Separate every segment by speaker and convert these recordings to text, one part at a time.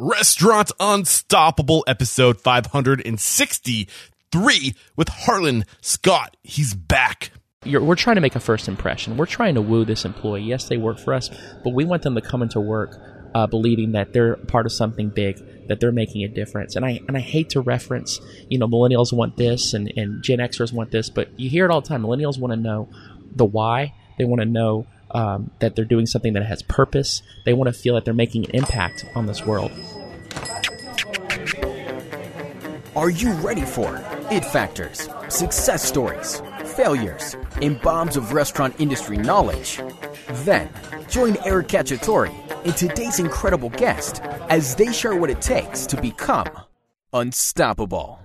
Speaker 1: Restaurant Unstoppable, episode 563 with Harlan Scott. He's back.
Speaker 2: You're, we're trying to make a first impression. We're trying to woo this employee. Yes, they work for us, but we want them to come into work uh, believing that they're part of something big, that they're making a difference. And I and I hate to reference, you know, millennials want this and, and Gen Xers want this, but you hear it all the time. Millennials want to know the why. They want to know um, that they're doing something that has purpose. They want to feel that they're making an impact on this world.
Speaker 3: Are you ready for it factors, success stories, failures, and bombs of restaurant industry knowledge? Then join Eric Cacciatore and today's incredible guest as they share what it takes to become unstoppable.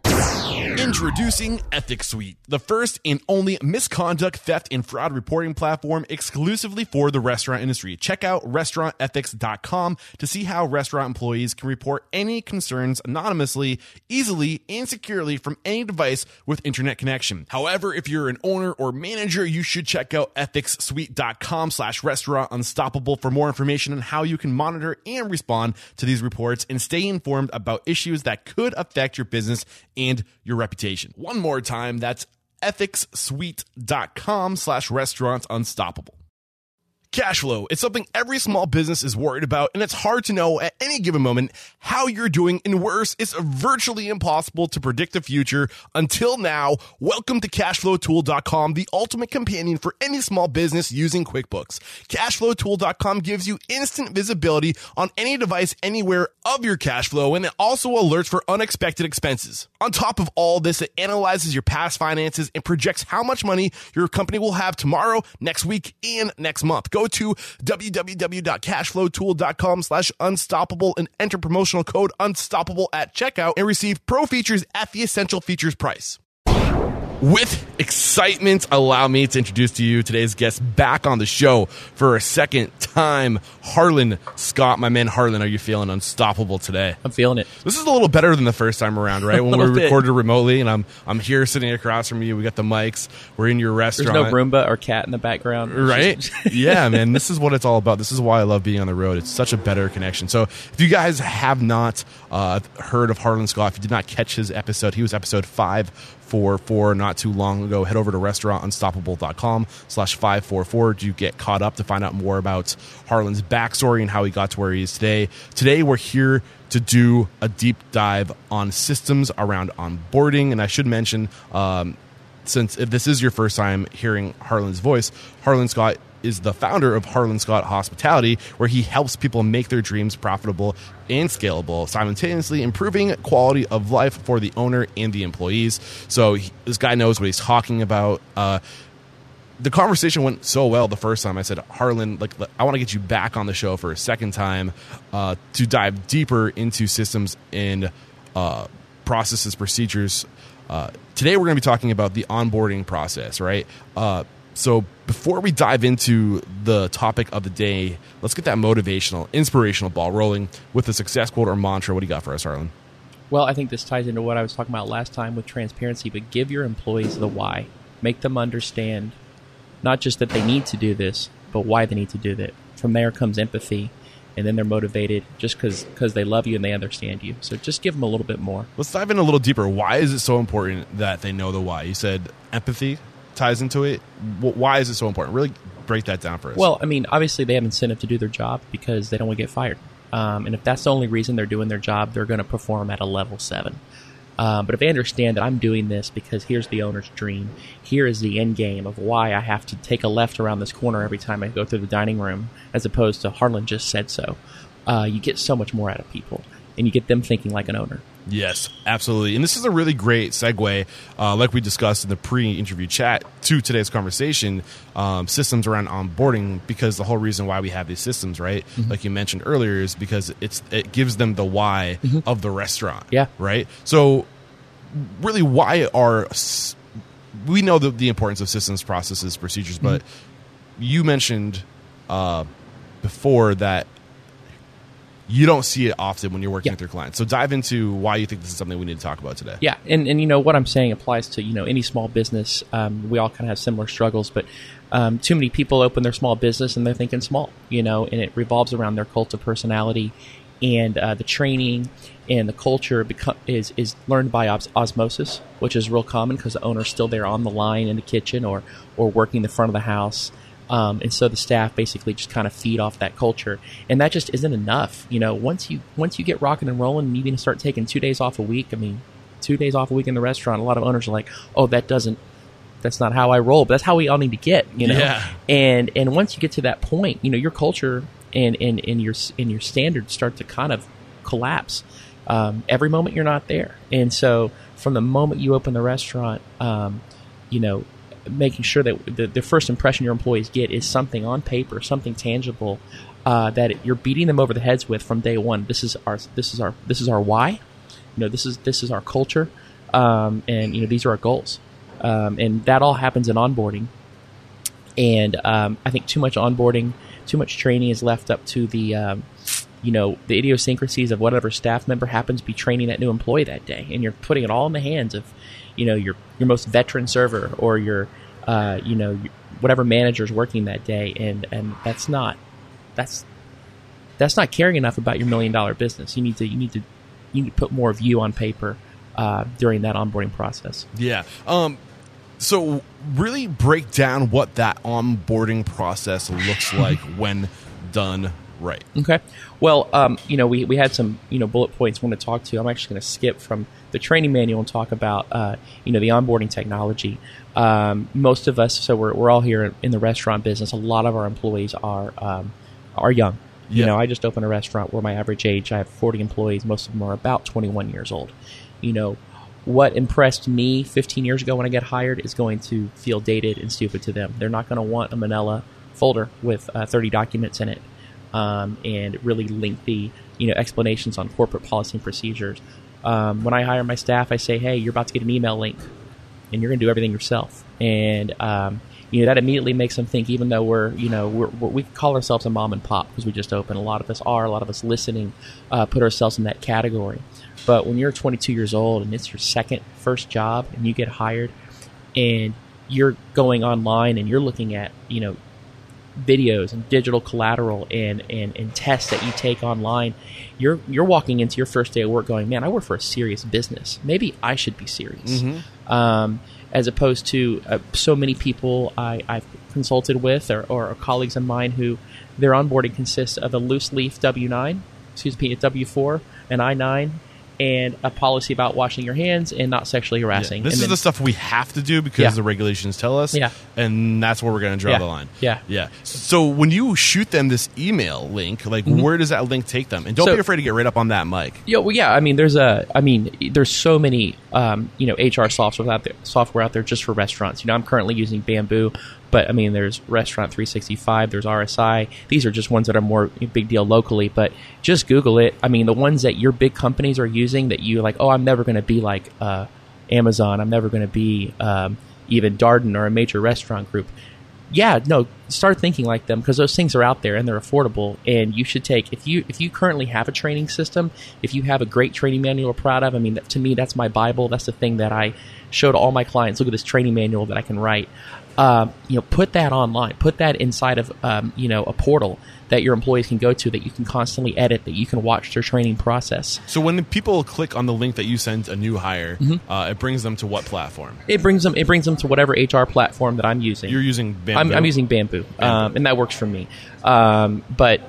Speaker 1: Introducing Ethics Suite, the first and only misconduct, theft, and fraud reporting platform exclusively for the restaurant industry. Check out restaurantethics.com to see how restaurant employees can report any concerns anonymously, easily, and securely from any device with internet connection. However, if you're an owner or manager, you should check out ethicssuite.com slash restaurant unstoppable for more information on how you can monitor and respond to these reports and stay informed about issues that could affect your business and your reputation. One more time, that's ethicssuite.com slash restaurants unstoppable. Cash flow. It's something every small business is worried about, and it's hard to know at any given moment how you're doing. And worse, it's virtually impossible to predict the future until now. Welcome to cashflowtool.com, the ultimate companion for any small business using QuickBooks. Cashflowtool.com gives you instant visibility on any device anywhere of your cash flow, and it also alerts for unexpected expenses. On top of all this, it analyzes your past finances and projects how much money your company will have tomorrow, next week, and next month. Go to www.cashflowtool.com slash unstoppable and enter promotional code unstoppable at checkout and receive pro features at the essential features price. With excitement, allow me to introduce to you today's guest back on the show for a second time, Harlan Scott. My man Harlan, are you feeling unstoppable today?
Speaker 2: I'm feeling it.
Speaker 1: This is a little better than the first time around, right? When we
Speaker 2: bit.
Speaker 1: recorded remotely, and I'm I'm here sitting across from you. We got the mics. We're in your
Speaker 2: There's
Speaker 1: restaurant.
Speaker 2: no Roomba or cat in the background.
Speaker 1: Right? yeah, man. This is what it's all about. This is why I love being on the road. It's such a better connection. So, if you guys have not uh, heard of Harlan Scott, if you did not catch his episode, he was episode five four four not too long ago. Head over to restaurantunstoppable.com slash five four four to get caught up to find out more about Harlan's backstory and how he got to where he is today. Today, we're here to do a deep dive on systems around onboarding, and I should mention. Um, since if this is your first time hearing Harlan's voice, Harlan Scott is the founder of Harlan Scott Hospitality, where he helps people make their dreams profitable and scalable, simultaneously improving quality of life for the owner and the employees. So he, this guy knows what he's talking about. Uh, the conversation went so well the first time. I said, Harlan, like I want to get you back on the show for a second time uh, to dive deeper into systems and uh, processes, procedures. Uh, today, we're going to be talking about the onboarding process, right? Uh, so, before we dive into the topic of the day, let's get that motivational, inspirational ball rolling with a success quote or mantra. What do you got for us, Harlan?
Speaker 2: Well, I think this ties into what I was talking about last time with transparency, but give your employees the why. Make them understand not just that they need to do this, but why they need to do that. From there comes empathy, and then they're motivated just because they love you and they understand you. So just give them a little bit more.
Speaker 1: Let's dive in a little deeper. Why is it so important that they know the why? You said empathy ties into it. Why is it so important? Really break that down for us.
Speaker 2: Well, I mean, obviously they have incentive to do their job because they don't want to get fired. Um, and if that's the only reason they're doing their job, they're going to perform at a level seven. Um, but if they understand that I'm doing this because here's the owner's dream, here is the end game of why I have to take a left around this corner every time I go through the dining room, as opposed to Harlan just said so, uh, you get so much more out of people, and you get them thinking like an owner.
Speaker 1: Yes, absolutely. And this is a really great segue, uh, like we discussed in the pre interview chat, to today's conversation um, systems around onboarding, because the whole reason why we have these systems, right? Like you mentioned earlier, is because it's it gives them the why of the restaurant.
Speaker 2: Yeah.
Speaker 1: Right? So, really, why are. We know the, the importance of systems, processes, procedures, but you mentioned uh, before that you don't see it often when you're working
Speaker 2: Yeah.
Speaker 1: with your clients. So dive into why you think this is something we need to talk about today.
Speaker 2: Yeah, and, and you know what I'm saying applies to you know any small business. Um, we all kind of have similar struggles, but um, too many people open their small business and they're thinking small, you know, and it revolves around their cult of personality, and uh, the training and the culture beco- is is learned by os- osmosis, which is real common because the owner's still there on the line in the kitchen or or working the front of the house. Um, and so the staff basically just kind of feed off that culture, and that just isn't enough. You know, once you once you get rocking and rolling, and even start taking two days off a week. I mean, two days off a week in the restaurant. A lot of owners are like, "Oh, that doesn't that's not how I roll, but that's how we all need to get, you know.
Speaker 1: Yeah.
Speaker 2: And and once you get to that point, you know, your culture and and, and your and your standards start to kind of collapse. Um, every moment you're not there, and so from the moment you open the restaurant, um, you know, making sure that the, the first impression your employees get is something on paper, something tangible uh, that you're beating them over the heads with from day one. This is our this is our this is our why. You know, this is this is our culture, um, and you know these are our goals, um, and that all happens in onboarding. And um, I think too much onboarding, too much training is left up to the um, you know the idiosyncrasies of whatever staff member happens to be training that new employee that day, and you're putting it all in the hands of you know your your most veteran server or your uh, you know whatever manager's working that day, and and that's not that's that's not caring enough about your million dollar business. You need to you need to you need to put more of you on paper uh, during that onboarding process.
Speaker 1: Yeah. Um, so really break down what that onboarding process looks like when done right.
Speaker 2: Okay. Well, um, you know, we, we had some, you know, bullet points want to talk to. I'm actually going to skip from the training manual and talk about, uh, you know, the onboarding technology. Um, most of us, so we're, we're all here in the restaurant business. A lot of our employees are, um, are young. You
Speaker 1: Yeah.
Speaker 2: know, I just opened a restaurant where my average age, I have 40 employees. Most of them are about 21 years old. You know, what impressed me 15 years ago when I get hired is going to feel dated and stupid to them. They're not going to want a manila folder with uh, 30 documents in it um, and really lengthy, you know, explanations on corporate policy and procedures. Um, when I hire my staff, I say, "Hey, you're about to get an email link, and you're going to do everything yourself." And um, you know that immediately makes them think. Even though we're, you know, we're, we call ourselves a mom and pop because we just open. A lot of us are. A lot of us listening uh, put ourselves in that category. But when you're 22 years old and it's your second, first job, and you get hired, and you're going online and you're looking at, you know, videos and digital collateral and, and, and tests that you take online, you're you're walking into your first day of work going, man, I work for a serious business. Maybe I should be serious. Um, as opposed to uh, so many people I, I've consulted with or, or colleagues of mine who their onboarding consists of a loose leaf W nine, excuse me, a W four, an I nine, and a policy about washing your hands and not sexually harassing.
Speaker 1: This
Speaker 2: And
Speaker 1: is
Speaker 2: then-
Speaker 1: the stuff we have to do because
Speaker 2: Yeah.
Speaker 1: the regulations tell us.
Speaker 2: Yeah.
Speaker 1: And that's where we're going to draw
Speaker 2: Yeah.
Speaker 1: the line.
Speaker 2: Yeah.
Speaker 1: Yeah. So when you shoot them this email link, like where does that link take them? And don't
Speaker 2: Mm-hmm. So-
Speaker 1: be afraid to get right up on that mic.
Speaker 2: Yeah, well, yeah. I mean, there's a. I mean, there's so many, um, you know, HR software out there, software out there just for restaurants. You know, I'm currently using Bamboo, but I mean, there's Restaurant 365, there's RSI. These are just ones that are more big deal locally. But just Google it. I mean, the ones that your big companies are using that you like. Oh, I'm never going to be like uh, Amazon. I'm never going to be um, even Darden or a major restaurant group yeah, no, start thinking like them because those things are out there and they're affordable. And you should take if you if you currently have a training system, if you have a great training manual proud of. I mean, that, to me, that's my bible. That's the thing that I show to all my clients. Look at this training manual that I can write. Um, you know, put that online. Put that inside of um, you know a portal that your employees can go to that you can constantly edit that you can watch their training process.
Speaker 1: So when the people click on the link that you send a new hire,
Speaker 2: Mm-hmm.
Speaker 1: uh, it brings them to what platform?
Speaker 2: It brings them it brings them to whatever HR platform that I'm using.
Speaker 1: You're using Bamboo.
Speaker 2: I'm, I'm using Bamboo, Um, and that works for me. Um, but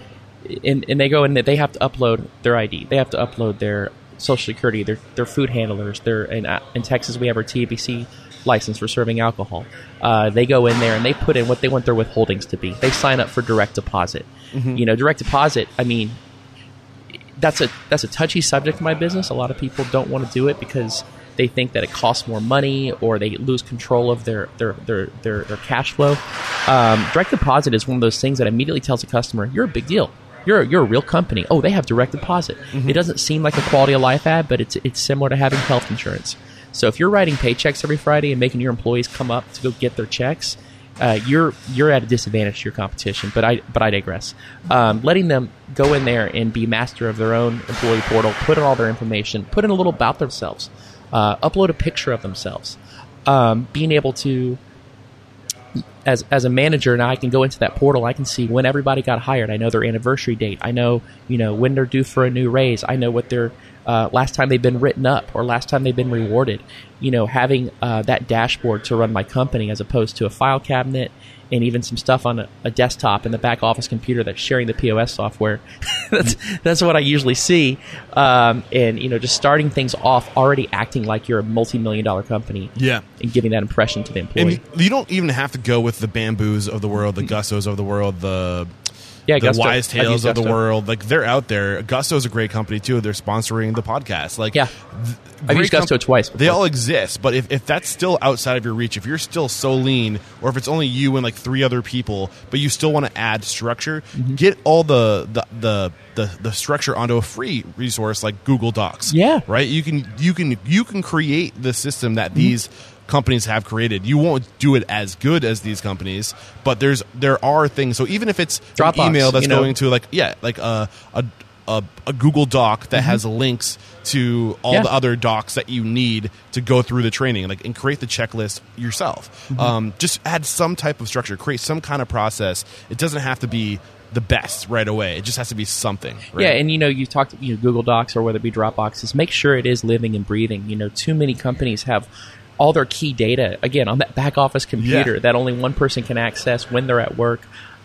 Speaker 2: and, and they go and they have to upload their ID. They have to upload their social security, their their food handlers. Their in, uh, in Texas we have our TABC license for serving alcohol. Uh, they go in there and they put in what they want their withholdings to be. They sign up for direct deposit. You know, direct deposit. I mean, that's a that's a touchy subject in my business. A lot of people don't want to do it because they think that it costs more money or they lose control of their their their their, their cash flow. Um, direct deposit is one of those things that immediately tells a customer you're a big deal. You're a, you're a real company. Oh, they have direct deposit. It doesn't seem like a quality of life ad, but it's it's similar to having health insurance. So if you're writing paychecks every Friday and making your employees come up to go get their checks, uh, you're you're at a disadvantage to your competition. But I but I digress. Um, letting them go in there and be master of their own employee portal, put in all their information, put in a little about themselves, uh, upload a picture of themselves, um, being able to as as a manager now I can go into that portal. I can see when everybody got hired. I know their anniversary date. I know you know when they're due for a new raise. I know what their uh, last time they've been written up or last time they've been rewarded. You know, having uh, that dashboard to run my company as opposed to a file cabinet and even some stuff on a, a desktop in the back office computer that's sharing the POS software. that's that's what I usually see. Um, and you know, just starting things off already acting like you're a multi-million dollar company.
Speaker 1: Yeah.
Speaker 2: and giving that impression to the employee.
Speaker 1: And you don't even have to go with the bamboos of the world, the Gustos of the world, the
Speaker 2: yeah,
Speaker 1: the
Speaker 2: Gusto.
Speaker 1: wise tales of the world. Like they're out there. Gusto's a great company too. They're sponsoring the podcast. Like
Speaker 2: Yeah.
Speaker 1: th-
Speaker 2: I've used Gusto twice
Speaker 1: They all exist, but if, if that's still outside of your reach, if you're still so lean, or if it's only you and like three other people, but you still want to add structure,
Speaker 2: Mm-hmm.
Speaker 1: get all the the, the the the structure onto a free resource like Google Docs.
Speaker 2: Yeah.
Speaker 1: right. You can you can you can create the system
Speaker 2: Mm-hmm.
Speaker 1: that these companies have created. You won't do it as good as these companies, but there's there are things. So even if it's an
Speaker 2: Dropbox,
Speaker 1: email that's
Speaker 2: you know.
Speaker 1: going to like yeah, like a a, a, a Google Doc that has links to all
Speaker 2: Mm-hmm. Yeah.
Speaker 1: the other docs that you need to go through the training, like and create the checklist yourself.
Speaker 2: Mm-hmm.
Speaker 1: Um, just add some type of structure, create some kind of process. It doesn't have to be the best right away. It just has to be something. Right?
Speaker 2: Yeah, and you know, you talked you know Google Docs or whether it be Dropboxes. Make sure it is living and breathing. You know, too many companies have all their key data again on that back office computer
Speaker 1: Yeah.
Speaker 2: that only one person can access when they're at work.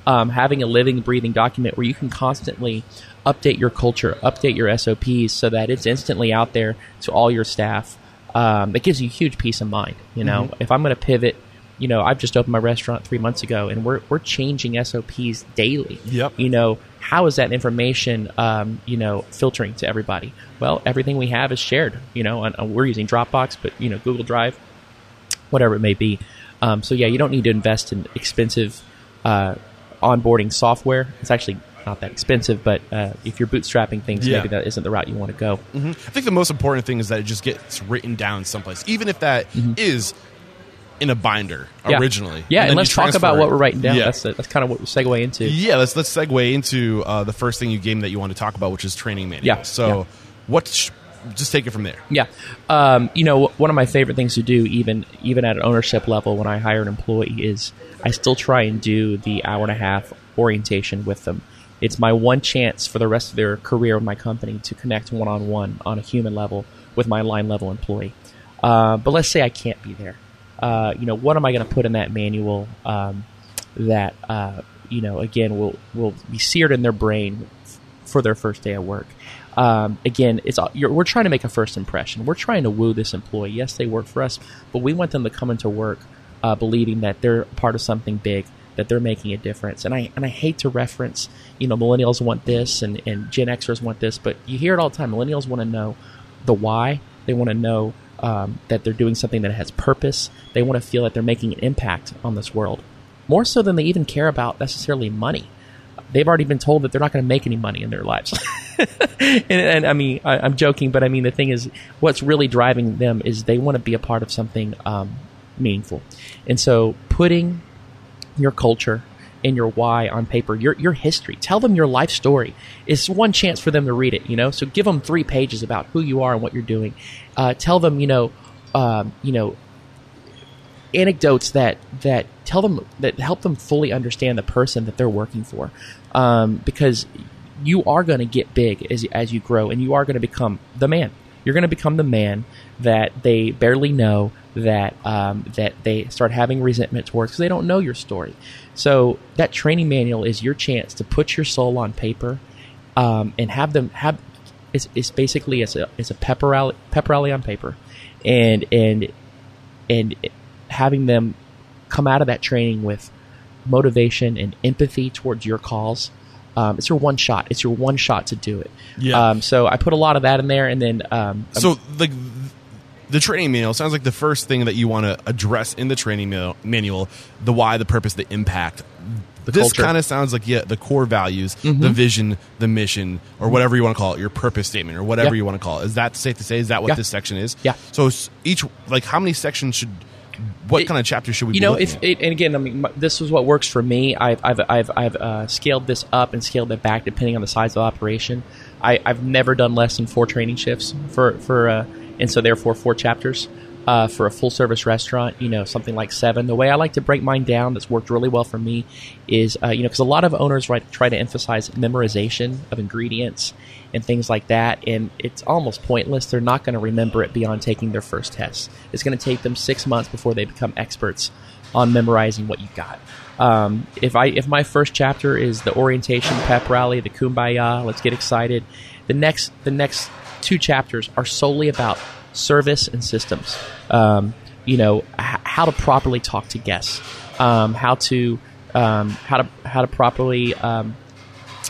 Speaker 2: Um, having a living, breathing document where you can constantly update your culture, update your SOPs, so that it's instantly out there to all your staff. Um, that gives you huge peace of mind. You know,
Speaker 1: Mm-hmm.
Speaker 2: if I'm going to pivot, you know, I've just opened my restaurant three months ago, and we're we're changing SOPs daily.
Speaker 1: Yep.
Speaker 2: You know, how is that information, um, you know, filtering to everybody? Well, everything we have is shared. You know, and, and we're using Dropbox, but you know, Google Drive, whatever it may be. Um, so yeah, you don't need to invest in expensive uh, onboarding software. It's actually not that expensive, but uh, if you're bootstrapping things,
Speaker 1: Yeah.
Speaker 2: maybe that isn't the route you want to go.
Speaker 1: I think the most important thing is that it just gets written down someplace, even if that is in a binder.
Speaker 2: Yeah.
Speaker 1: originally.
Speaker 2: Yeah, and,
Speaker 1: then
Speaker 2: let's talk about
Speaker 1: it.
Speaker 2: what we're writing down.
Speaker 1: Yeah.
Speaker 2: That's that's kind of what we segue into.
Speaker 1: Yeah, let's let's segue into uh, the first thing you game that you want to talk about, which is training manual.
Speaker 2: Yeah,
Speaker 1: So,
Speaker 2: yeah.
Speaker 1: what? Sh- just take it from there.
Speaker 2: Yeah, um, you know, one of my favorite things to do, even even at an ownership level, when I hire an employee, is I still try and do the hour and a half orientation with them. It's my one chance for the rest of their career with my company to connect one on one on a human level with my line level employee. Uh, but let's say I can't be there. Uh, you know, what am I going to put in that manual um, that uh, you know again will will be seared in their brain for their first day of work. Um, again, it's we're trying to make a first impression. We're trying to woo this employee. Yes, they work for us, but we want them to come into work uh, believing that they're part of something big, that they're making a difference. And I and I hate to reference, you know, millennials want this and, and Gen Xers want this, but you hear it all the time. Millennials want to know the why. They want to know um, that they're doing something that has purpose. They want to feel that they're making an impact on this world, more so than they even care about necessarily money they've already been told that they're not going to make any money in their lives. and, and I mean, I, I'm joking, but I mean, the thing is, what's really driving them is they want to be a part of something um, meaningful. And so putting your culture and your why on paper, your, your history, tell them your life story. It's one chance for them to read it, you know? So give them three pages about who you are and what you're doing. Uh, tell them, you know, um, you know, anecdotes that that tell them that help them fully understand the person that they're working for um, because you are going to get big as, as you grow and you are going to become the man you're going to become the man that they barely know that um, that they start having resentment towards because they don't know your story so that training manual is your chance to put your soul on paper um, and have them have it's, it's basically it's a it's a pep rally pep rally on paper and and and having them come out of that training with motivation and empathy towards your cause. Um, it's your one shot. It's your one shot to do it.
Speaker 1: Yeah.
Speaker 2: Um, so I put a lot of that in there, and then um,
Speaker 1: So like the training manual sounds like the first thing that you want to address in the training manual, manual the why, the purpose, the impact.
Speaker 2: The
Speaker 1: this.
Speaker 2: Mm-hmm.
Speaker 1: kind of sounds like yeah, the core values, the vision, the mission, or whatever you want to call it, your purpose statement, or whatever
Speaker 2: Yeah.
Speaker 1: you want to call it. Is that safe to say? Is that what
Speaker 2: Yeah.
Speaker 1: this section is?
Speaker 2: Yeah.
Speaker 1: So each like how many sections should, what
Speaker 2: It-
Speaker 1: kind of chapters should we?
Speaker 2: you know, if it, and again, I mean, this is what works for me. I've I've I've, I've uh, scaled this up and scaled it back depending on the size of the operation. I, I've never done less than four training shifts for for, uh, and so therefore four chapters. uh, for a full service restaurant, you know, something like seven. The way I like to break mine down, that's worked really well for me, is uh, you know, because a lot of owners right, try to emphasize memorization of ingredients and things like that, and it's almost pointless. They're not going to remember it beyond taking their first test. It's going to take them six months before they become experts on memorizing what you got. Um, if I if my first chapter is the orientation pep rally, the kumbaya, let's get excited. The next the next two chapters are solely about service and systems. Um, you know h- how to properly talk to guests, um, how to um, how to how to properly um,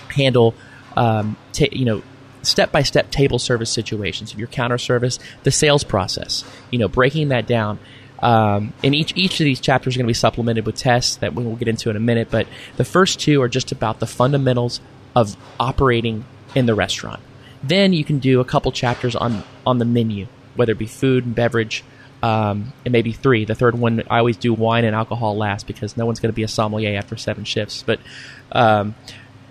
Speaker 2: handle um, you know step by step table service situations. Your counter service, the sales process. You know, breaking that down. Um, and each each of these chapters are going to be supplemented with tests that we will get into in a minute. But the first two are just about the fundamentals of operating in the restaurant. Then you can do a couple chapters on on the menu, whether it be food and beverage, um, and maybe three. The third one, I always do wine and alcohol last because no one's going to be a sommelier after seven shifts. But um,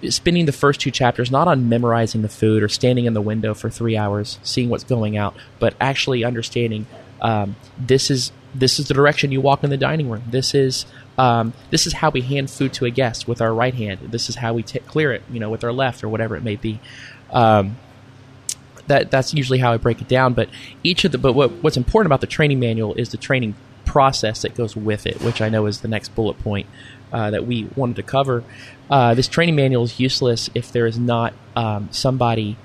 Speaker 2: spending the first two chapters not on memorizing the food or standing in the window for three hours, seeing what's going out, but actually understanding um, this is this is the direction you walk in the dining room. This is um, this is how we hand food to a guest with our right hand. This is how we t- clear it, you know, with our left or whatever it may be. Um, that that's usually how I break it down. But each of the but what, what's important about the training manual is the training process that goes with it, which I know is the next bullet point uh, that we wanted to cover. Uh, this training manual is useless if there is not um, somebody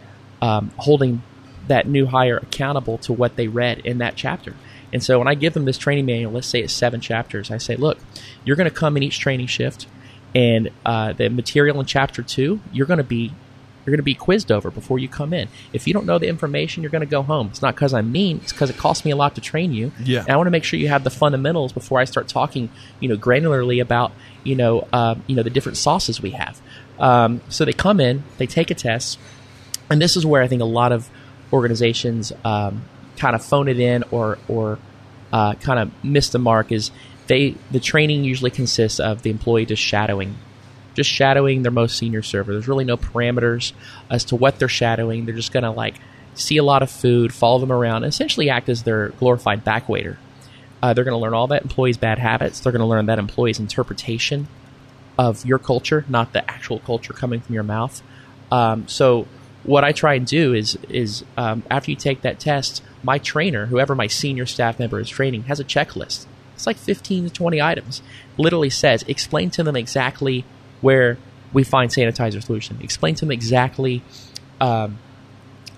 Speaker 2: um, holding that new hire accountable to what they read in that chapter. And so when I give them this training manual, let's say it's seven chapters, I say, look, you're going to come in each training shift, and uh, the material in chapter two, you're going to be you're going to be quizzed over before you come in. If you don't know the information, you're going to go home. It's not because I'm mean; it's because it costs me a lot to train you.
Speaker 1: Yeah.
Speaker 2: And I want to make sure you have the fundamentals before I start talking, you know, granularly about you know, uh, you know, the different sauces we have. Um, so they come in, they take a test, and this is where I think a lot of organizations um, kind of phone it in or or uh, kind of miss the mark. Is they the training usually consists of the employee just shadowing just shadowing their most senior server. There's really no parameters as to what they're shadowing. They're just going to like see a lot of food, follow them around, essentially act as their glorified back waiter. Uh, they're going to learn all that employee's bad habits. They're going to learn that employee's interpretation of your culture, not the actual culture coming from your mouth. Um, so what I try and do is is um, after you take that test, my trainer, whoever my senior staff member is training, has a checklist. It's like 15 to 20 items. Literally says, explain to them exactly where we find sanitizer solution. Explain to them exactly um,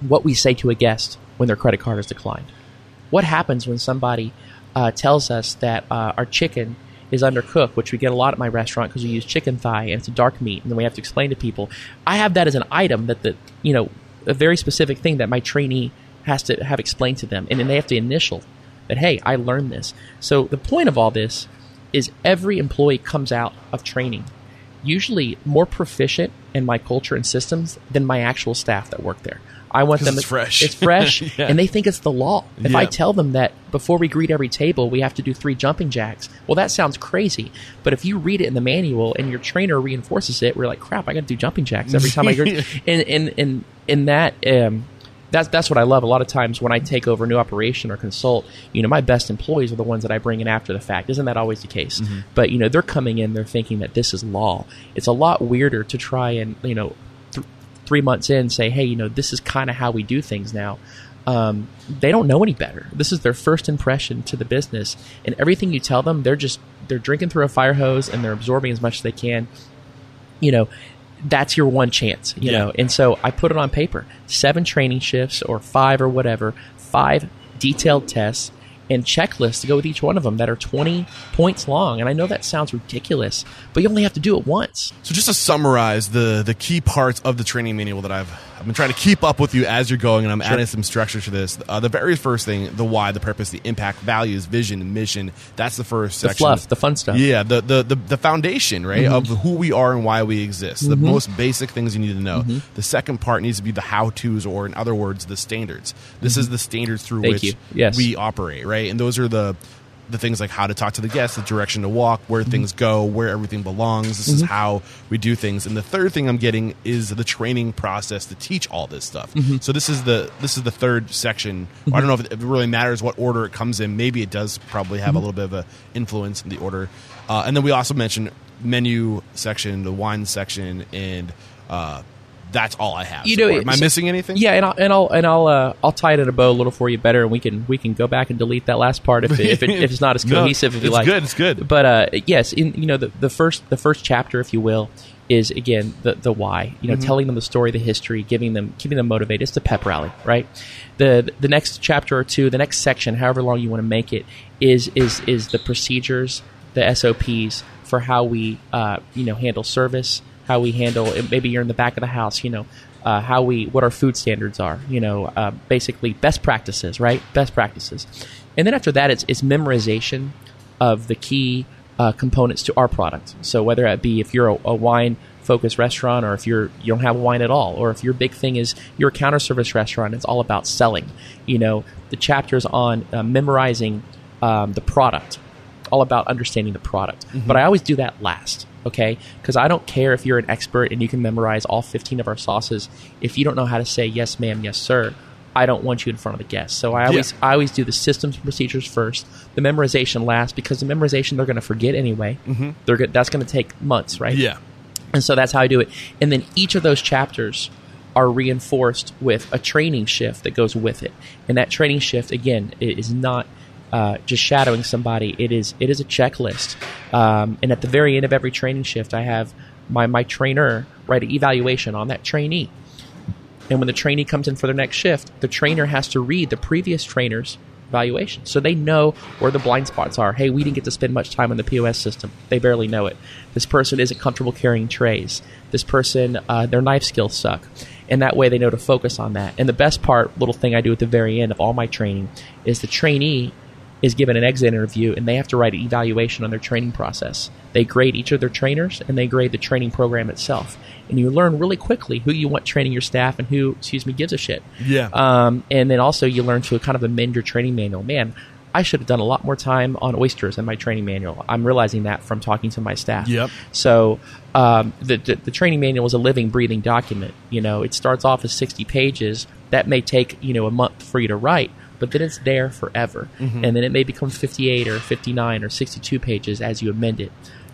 Speaker 2: what we say to a guest when their credit card is declined. What happens when somebody uh, tells us that uh, our chicken is undercooked, which we get a lot at my restaurant because we use chicken thigh and it's a dark meat, and then we have to explain to people. I have that as an item that the you know a very specific thing that my trainee has to have explained to them, and then they have to initial that hey, I learned this. So the point of all this is every employee comes out of training usually more proficient in my culture and systems than my actual staff that work there. I want them.
Speaker 1: it's fresh.
Speaker 2: It's fresh,
Speaker 1: Yeah.
Speaker 2: and they think it's the law. If I tell them that before we greet every table, we have to do three jumping jacks, well, that sounds crazy. But if you read it in the manual and your trainer reinforces it, we're like, crap, I got to do jumping jacks every time I greet. And and and in that. Um, that's that's what I love. A lot of times when I take over a new operation or consult, you know, my best employees are the ones that I bring in after the fact. Isn't that always the case? But you know, they're coming in, they're thinking that this is law. It's a lot weirder to try and you know, th- three months in, say, hey, you know, this is kind of how we do things now. Um, they don't know any better. This is their first impression to the business, and everything you tell them, they're just they're drinking through a fire hose and they're absorbing as much as they can you know, that's your one chance, you
Speaker 1: Yeah.
Speaker 2: know. And so I put it on paper seven training shifts or five or whatever, five detailed tests and checklists to go with each one of them that are 20 points long. And I know that sounds ridiculous, but you only have to do it once.
Speaker 1: So just to summarize the the key parts of the training manual that I've I've been trying to keep up with you as you're going, and I'm adding some structure to this. Uh, the very first thing, the why, the purpose, the impact, values, vision, mission. That's the first
Speaker 2: The
Speaker 1: section.
Speaker 2: fluff, the fun stuff.
Speaker 1: Yeah, the the the, the foundation, right, mm-hmm. of who we are and why we exist. The mm-hmm. most basic things you need to know. Mm-hmm. The second part needs to be the how tos, or in other words, the standards. This is the standards through
Speaker 2: Thank
Speaker 1: which.
Speaker 2: Yes.
Speaker 1: we operate, right? And those are the the things like how to talk to the guests, the direction to walk, where
Speaker 2: Mm-hmm.
Speaker 1: things go, where everything belongs. This is how we do things. And the third thing I'm getting is the training process to teach all this stuff.
Speaker 2: Mm-hmm.
Speaker 1: So this is the this is the third section. I don't know if it, really matters what order it comes in. Maybe it does probably
Speaker 2: Mm-hmm.
Speaker 1: have a little bit of a influence in the order. Uh, and then we also mentioned menu section, the wine section, and uh, that's all I have.
Speaker 2: You know,
Speaker 1: am I missing anything?
Speaker 2: Yeah, and I'll and I'll and I'll uh, I'll tie it in a bow a little for you better, and we can we can go back and delete that last part if it, if, it, if it's not as
Speaker 1: No,
Speaker 2: cohesive if you
Speaker 1: it's
Speaker 2: like.
Speaker 1: good, it's good.
Speaker 2: But uh, yes, in you know the, the first the first chapter, if you will, is again the the why. You know, telling them the story, the history, giving them keeping them motivated. It's the pep rally, right? The the next chapter or two, the next section, however long you want to make it, is is is the procedures, the SOPs for how we uh, you know handle service, how we handle. it. Maybe you're in the back of the house, you know. Uh, how we what our food standards are, you know, uh, basically best practices, right? Best practices, and then after that, it's, it's memorization of the key uh, components to our product. So whether that be if you're a, a wine focused restaurant or if you're you don't have wine at all or if your big thing is you're a counter service restaurant it's all about selling you know the chapters on uh, memorizing um, the product all about understanding the product but i always do that last okay because i don't care if you're an expert and you can memorize all 15 of our sauces if you don't know how to say yes ma'am yes sir I don't want you in front of the guests. So I always I always do the systems and procedures first, the memorization last because the memorization they're going to forget anyway. Mm-hmm. They're go- that's going to take months, right?
Speaker 1: Yeah.
Speaker 2: And so that's how I do it. And then each of those chapters are reinforced with a training shift that goes with it. And that training shift again is not uh, just shadowing somebody. It is it is a checklist. Um, and at the very end of every training shift, I have my my trainer write an evaluation on that trainee. And when the trainee comes in for their next shift, the trainer has to read the previous trainer's evaluation. So they know where the blind spots are. Hey, we didn't get to spend much time on the POS system. They barely know it. This person isn't comfortable carrying trays. This person, uh, their knife skills suck. And that way they know to focus on that. And the best part, little thing I do at the very end of all my training, is the trainee is given an exit interview and they have to write an evaluation on their training process. They grade each of their trainers and they grade the training program itself. And you learn really quickly who you want training your staff and who, excuse me, gives a shit.
Speaker 1: Yeah.
Speaker 2: Um, and then also you learn to kind of amend your training manual. Man, I should have done a lot more time on oysters in my training manual. I'm realizing that from talking to my staff.
Speaker 1: Yep.
Speaker 2: So um, the, the the training manual is a living, breathing document. You know, it starts off as 60 pages. That may take you know a month for you to write, but then it's there forever.
Speaker 1: Mm-hmm.
Speaker 2: And then it may become 58 or 59 or 62 pages as you amend it.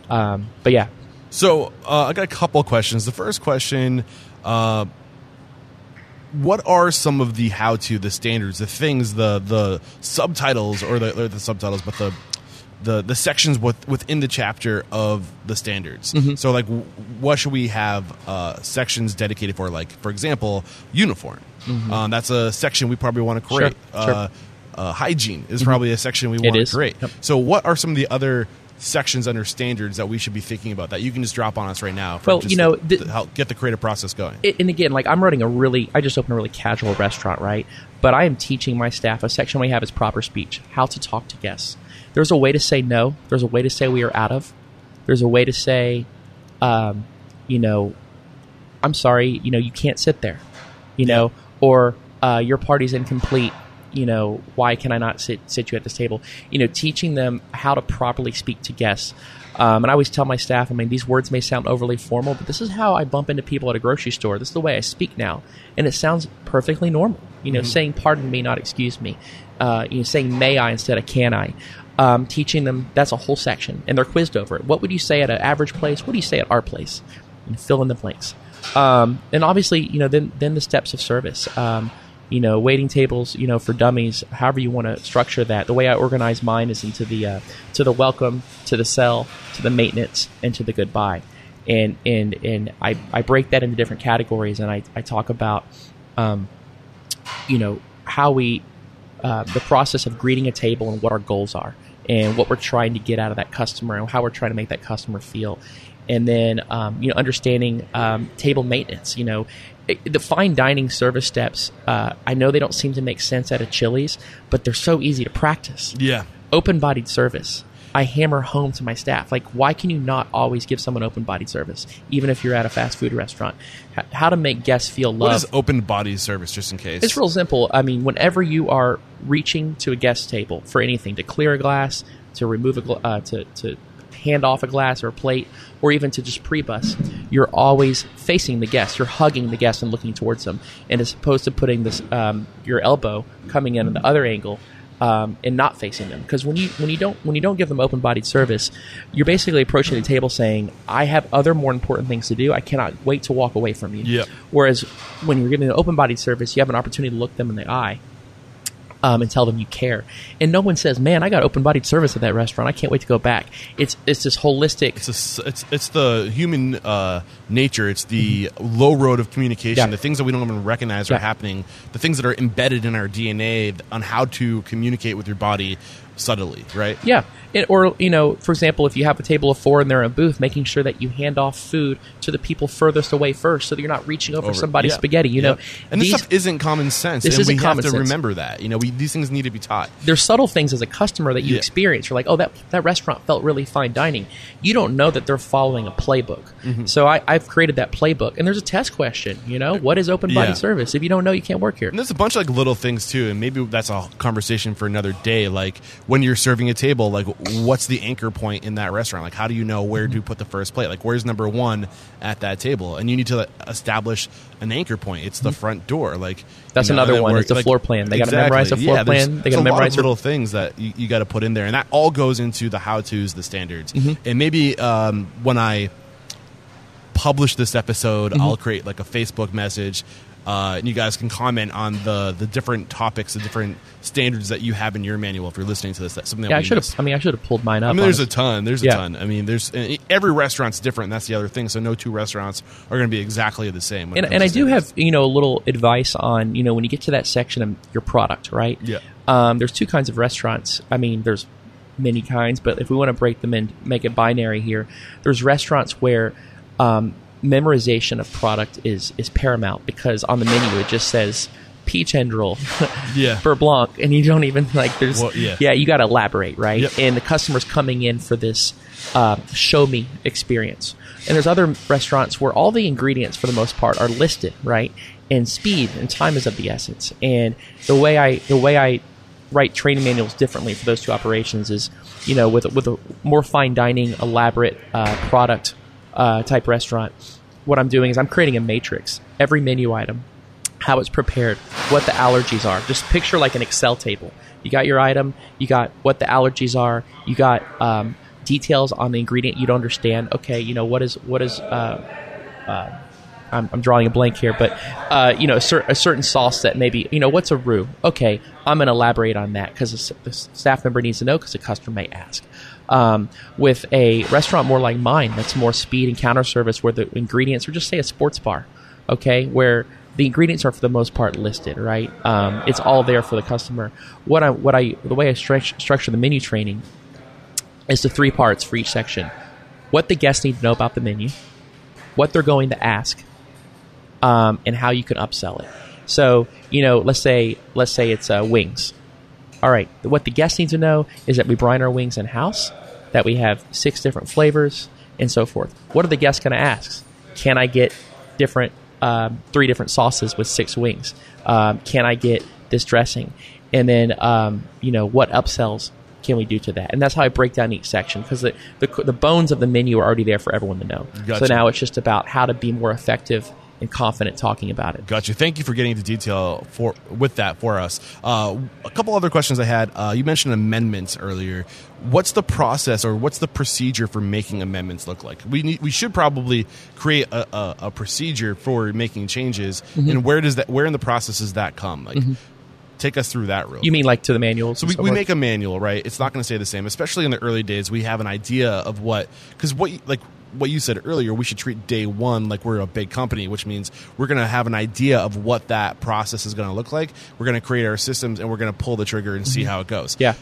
Speaker 2: Um, but yeah,
Speaker 1: So uh, I got a couple of questions. The first question: uh, What are some of the how-to, the standards, the things, the the subtitles, or the, or the subtitles, but the the the sections with, within the chapter of the standards? So, like, w- what should we have uh, sections dedicated for? Like, for example, uniform. Um, that's a section we probably want to create.
Speaker 2: Sure, sure.
Speaker 1: Uh, uh, hygiene is probably a section we want to create.
Speaker 2: Yep.
Speaker 1: So, what are some of the other sections under standards that we should be thinking about that you can just drop on us right now?
Speaker 2: Well, you know,
Speaker 1: to,
Speaker 2: the-
Speaker 1: to help get the creative process going.
Speaker 2: it, and again, like I'm running a really, I just opened a really casual restaurant, right? But I am teaching my staff a section we have is proper speech, how to talk to guests. There's a way to say no. There's a way to say we are out of. There's a way to say, um, you know, I'm sorry, you know, you can't sit there, you know, or uh, your party's incomplete. You know, why can I not sit sit you at this table? You know, teaching them how to properly speak to guests. Um, and I always tell my staff, I mean, these words may sound overly formal, but this is how I bump into people at a grocery store. This is the way I speak now, and it sounds perfectly normal. You know, saying "pardon me," not "excuse me." Uh, you know, saying "may I" instead of "can I." Um, teaching them that's a whole section, and they're quizzed over it. What would you say at an average place? What do you say at our place? And fill in the blanks. Um, and obviously, you know, then then the steps of service. Um, you know, waiting tables, you know, for dummies. However you want to structure that. The way I organize mine is into the uh, to the welcome, to the sell, to the maintenance, and to the goodbye. And and and I, I break that into different categories, and I, I talk about, um, you know, how we uh, the process of greeting a table and what our goals are and what we're trying to get out of that customer and how we're trying to make that customer feel. And then um, you know understanding um, table maintenance you know it- the fine dining service steps uh, i know they don't seem to make sense at a chili's but they're so easy to practice.
Speaker 1: Yeah.
Speaker 2: open bodied service I hammer home to my staff. Like, why can you not always give someone open body service, even if you're at a fast food restaurant? H- how to make guests feel
Speaker 1: What
Speaker 2: loved.
Speaker 1: is open body service, just in case?
Speaker 2: It's real simple. I mean, whenever you are reaching to a guest table for anything, to clear a glass, to remove a gla- uh, to to hand off a glass or a plate, or even to just pre-bus, you're always facing the guest. You're hugging the guest and looking towards them, and as opposed to putting this um, your elbow coming in on the other angle. Um, and not facing them because when you when you don't when you don't give them open bodied service, you're basically approaching the table saying, "I have other more important things to do. I cannot wait to walk away from you."
Speaker 1: Yep.
Speaker 2: Whereas when you're giving an open bodied service, you have an opportunity to look them in the eye um, and tell them you care. And no one says, "Man, I got open bodied service at that restaurant. I can't wait to go back." It's it's this holistic.
Speaker 1: It's, a it's it's the human uh, nature. It's the low road of communication.
Speaker 2: Mm-hmm. Yeah.
Speaker 1: The things that we don't even recognize are happening. The things that are embedded in our DNA on how to communicate with your body subtly. Right.
Speaker 2: Yeah. It, or, you know, for example, if you have a table of four and they're in a booth, making sure that you hand off food to the people furthest away first so that you're not reaching over,
Speaker 1: Over-
Speaker 2: somebody's
Speaker 1: yeah.
Speaker 2: spaghetti. You
Speaker 1: Yeah.
Speaker 2: know,
Speaker 1: and this stuff isn't common sense.
Speaker 2: This
Speaker 1: and
Speaker 2: isn't
Speaker 1: we
Speaker 2: common
Speaker 1: have to
Speaker 2: sense.
Speaker 1: remember that. You know, we, these things need to be taught.
Speaker 2: there's subtle things as a customer that you
Speaker 1: Yeah.
Speaker 2: experience. You're like, oh, that that restaurant felt really fine dining. You don't know that they're following a playbook.
Speaker 1: Mm-hmm.
Speaker 2: So I, I've created that playbook, and there's a test question. You know, what is open body service? If you don't know, you can't work here.
Speaker 1: And there's a bunch of like little things too, and maybe that's a conversation for another day. Like when you're serving a table, like what's the anchor point in that restaurant? Like how do you know where to put the first plate? Like where's number one at that table? And you need to establish an anchor point. It's the front door. Like
Speaker 2: Mm-hmm. That's
Speaker 1: you know,
Speaker 2: another one. It's the
Speaker 1: like-
Speaker 2: floor plan. They gotta memorize the floor
Speaker 1: Yeah,
Speaker 2: plan. They gotta
Speaker 1: a lot
Speaker 2: memorize
Speaker 1: little things that you, you got to put in there, and that all goes into the how tos, the standards,
Speaker 2: Mm-hmm.
Speaker 1: and maybe um, when I publish this episode,
Speaker 2: Mm-hmm.
Speaker 1: I'll create like a Facebook message, uh, and you guys can comment on the the different topics, the different standards that you have in your manual. If you're listening to this, that's something.
Speaker 2: Yeah,
Speaker 1: that
Speaker 2: I should have. I mean, I should have pulled mine up.
Speaker 1: I mean, there's a ton. There's a
Speaker 2: Yeah.
Speaker 1: ton. I mean, there's every restaurant's different. That's the other thing. So no two restaurants are going to be exactly the same.
Speaker 2: and, and I do have you know a little advice on you know when you get to that section of your product, right?
Speaker 1: Yeah.
Speaker 2: Um, there's two kinds of restaurants. I mean, there's many kinds, but if we want to break them and make it binary here, there's restaurants where um, memorization of product is is paramount because on the menu it just says peach and roll,
Speaker 1: Yeah.
Speaker 2: beurre blanc, and you don't even like there's
Speaker 1: Well, yeah.
Speaker 2: you got to elaborate, right?
Speaker 1: Yep.
Speaker 2: And the customer's coming in for this uh, show me experience. And there's other restaurants where all the ingredients, for the most part, are listed, right? And speed and time is of the essence. And the way I the way I write training manuals differently for those two operations is, you know, with with a more fine dining, elaborate uh, product uh, type restaurant. What I'm doing is I'm creating a matrix. Every menu item how it's prepared, what the allergies are. Just picture like an Excel table. You got your item, you got what the allergies are, you got um, details on the ingredient you don't understand. Okay, you know what is what is. Uh, uh, I'm, I'm drawing a blank here, but uh, you know a, cer- a certain sauce that maybe you know what's a roux. Okay, I'm going to elaborate on that because the staff member needs to know because a customer may ask. Um, with a restaurant more like mine, that's more speed and counter service, where the ingredients, or just say a sports bar, okay, where the ingredients are for the most part listed, right? Um, it's all there for the customer. What I, what I, the way I stru- structure the menu training is the three parts for each section: what the guests need to know about the menu, what they're going to ask, um, and how you can upsell it. So, you know, let's say let's say it's uh, wings. All right, what the guests need to know is that we brine our wings in house, that we have six different flavors, and so forth. What are the guests going to ask? Can I get different um, three different sauces with six wings? Um, can I get this dressing? And then, um, you know, what upsells can we do to that? And that's how I break down each section because the, the the bones of the menu are already there for everyone to know.
Speaker 1: Gotcha.
Speaker 2: So now it's just about how to be more effective and confident talking about it.
Speaker 1: Got you. Thank you for getting into detail for with that for us. Uh, a couple other questions I had. Uh, you mentioned amendments earlier. What's the process or what's the procedure for making amendments look like? We need, we should probably create a, a, a procedure for making changes.
Speaker 2: Mm-hmm.
Speaker 1: And where does that? Where in the process does that come? Like, take us through that real.
Speaker 2: You mean like to the manuals?
Speaker 1: So we, we make a manual, right? It's not going to stay the same, especially in the early days. We have an idea of what because what like what you said earlier, we should treat day one like we're a big company, which means we're going to have an idea of what that process is going to look like. We're going to create our systems and we're going to pull the trigger and see how it goes.
Speaker 2: Yeah.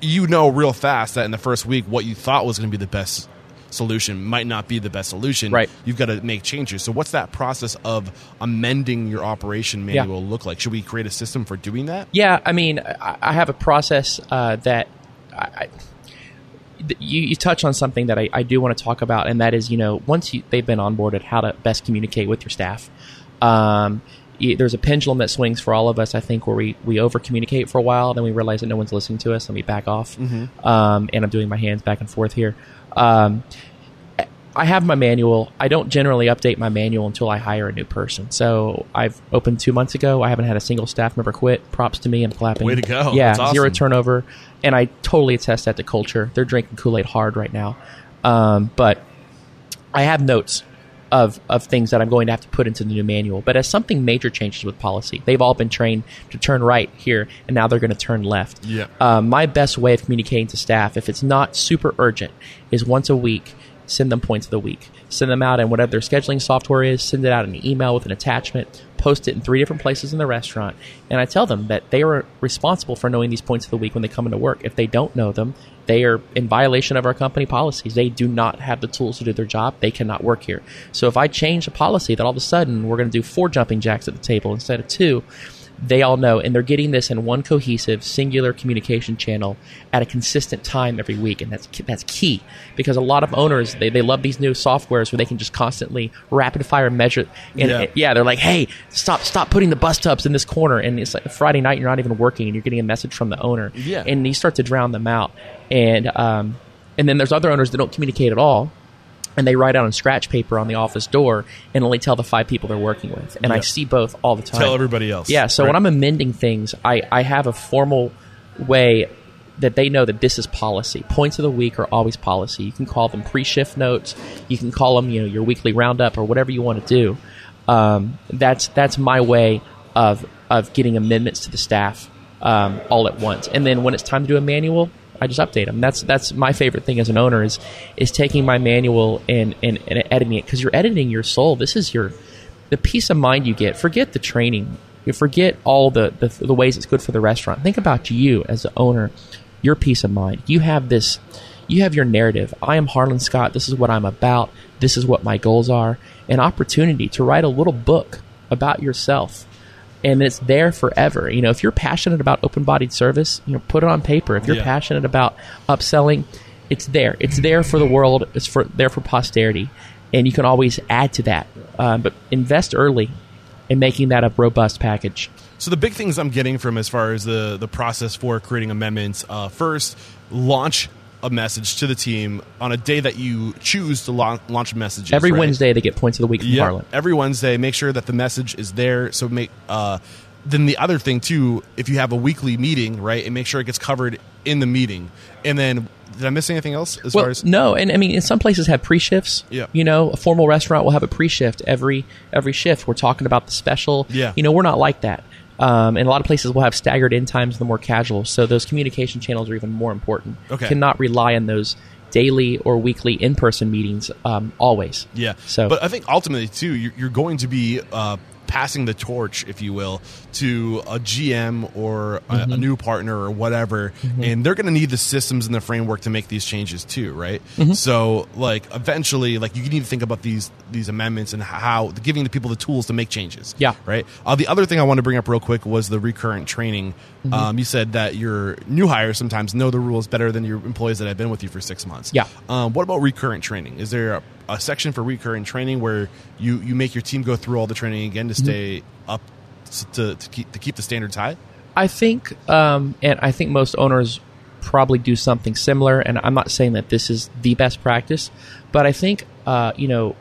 Speaker 1: you know real fast that in the first week, what you thought was going to be the best solution might not be the best solution.
Speaker 2: Right.
Speaker 1: You've got to make changes. So, what's that process of amending your operation
Speaker 2: Yeah.
Speaker 1: manual look like? Should we create a system for doing that?
Speaker 2: Yeah, I mean, I, have a process uh, that I, you, you touch on something that I, I do want to talk about, and that is, you know, once you, they've been onboarded, how to best communicate with your staff. Um, there's a pendulum that swings for all of us. I think where we we over communicate for a while, then we realize that no one's listening to us, and we back off. Um, and I'm doing my hands back and forth here. Um, I have my manual. I don't generally update my manual until I hire a new person. So I've opened two months ago. I haven't had a single staff member quit. Props to me. I'm clapping.
Speaker 1: Way to go.
Speaker 2: Yeah,
Speaker 1: That's
Speaker 2: zero
Speaker 1: awesome.
Speaker 2: turnover. And I totally attest that to culture. They're drinking Kool Aid hard right now. Um, but I have notes of of things that I'm going to have to put into the new manual. But as something major changes with policy, they've all been trained to turn right here, and now they're going to turn left.
Speaker 1: Yeah.
Speaker 2: Uh, my best way of communicating to staff, if it's not super urgent, is once a week. Send them points of the week. Send them out in whatever their scheduling software is. Send it out in an email with an attachment. Post it in three different places in the restaurant. And I tell them that they are responsible for knowing these points of the week when they come into work. If they don't know them, they are in violation of our company policies. They do not have the tools to do their job. They cannot work here. So if I change a policy that all of a sudden we're going to do four jumping jacks at the table instead of two, they all know, and they're getting this in one cohesive, singular communication channel at a consistent time every week, and that's that's key because a lot of owners they, they love these new softwares where they can just constantly rapid fire measure. And
Speaker 1: Yeah.
Speaker 2: yeah. yeah, they're like, hey, stop stop putting the bus tubs in this corner, and it's like Friday night, you're not even working, and you're getting a message from the owner,
Speaker 1: Yeah.
Speaker 2: and you start to drown them out, and um, and then there's other owners that don't communicate at all and they write out on scratch paper on the office door and only tell the five people they're working with. And I see both all the time.
Speaker 1: Tell everybody else.
Speaker 2: Yeah. So
Speaker 1: Right.
Speaker 2: when I'm amending things, I, I have a formal way that they know that this is policy. Points of the week are always policy. You can call them pre-shift notes. You can call them, you know, your weekly roundup or whatever you want to do. Um, that's that's my way of of getting amendments to the staff um, all at once. And then when it's time to do a manual, I just update them. That's that's my favorite thing as an owner is is taking my manual and and, and editing it because you're editing your soul. This is your the peace of mind you get. Forget the training. You forget all the, the the ways it's good for the restaurant. Think about you as the owner, your peace of mind. You have this. You have your narrative. I am Harlan Scott. This is what I'm about. This is what my goals are. An opportunity to write a little book about yourself and it's there forever. You know, if you're passionate about open-bodied service, you know, put it on paper. If you're
Speaker 1: Yeah.
Speaker 2: passionate about upselling, it's there. It's there for the world. It's for there for posterity, and you can always add to that. Um, but invest early in making that a robust package.
Speaker 1: So the big things I'm getting from as far as the the process for creating amendments, uh, first launch a message to the team on a day that you choose to launch, launch messages.
Speaker 2: Every
Speaker 1: right?
Speaker 2: Wednesday, they get points of the week from
Speaker 1: Yeah,
Speaker 2: Harlan.
Speaker 1: every Wednesday. Make sure that the message is there. So make. Uh, then the other thing too, if you have a weekly meeting, right, and make sure it gets covered in the meeting. And then, did I miss anything else as
Speaker 2: Well,
Speaker 1: far as?
Speaker 2: no, and I mean, in some places have pre-shifts.
Speaker 1: Yeah.
Speaker 2: You know, a formal restaurant will have a pre-shift every every shift. We're talking about the special.
Speaker 1: Yeah.
Speaker 2: You know, we're not like that. Um, and a lot of places will have staggered end times, the more casual. So those communication channels are even more important.
Speaker 1: Okay.
Speaker 2: Cannot rely on those daily or weekly in-person meetings um, always.
Speaker 1: Yeah.
Speaker 2: So-
Speaker 1: but I think ultimately too, you're, you're going to be uh, passing the torch, if you will, to a GM or a,
Speaker 2: Mm-hmm.
Speaker 1: a new partner or whatever, and they're going to need the systems and the framework to make these changes too, right?
Speaker 2: Mm-hmm.
Speaker 1: So, like, eventually, like, you need to think about these these amendments and how giving the people the tools to make changes.
Speaker 2: Yeah.
Speaker 1: Right. Uh, the other thing I want to bring up real quick was the recurrent training.
Speaker 2: Mm-hmm.
Speaker 1: Um, you said that your new hires sometimes know the rules better than your employees that have been with you for six months.
Speaker 2: Yeah.
Speaker 1: Um, what about recurrent training? Is there a, a section for recurrent training where you, you make your team go through all the training again to
Speaker 2: Mm-hmm.
Speaker 1: stay up s- to, to keep to keep the standards high?
Speaker 2: I think, um, and I think most owners probably do something similar. And I'm not saying that this is the best practice, but I think, uh, you know,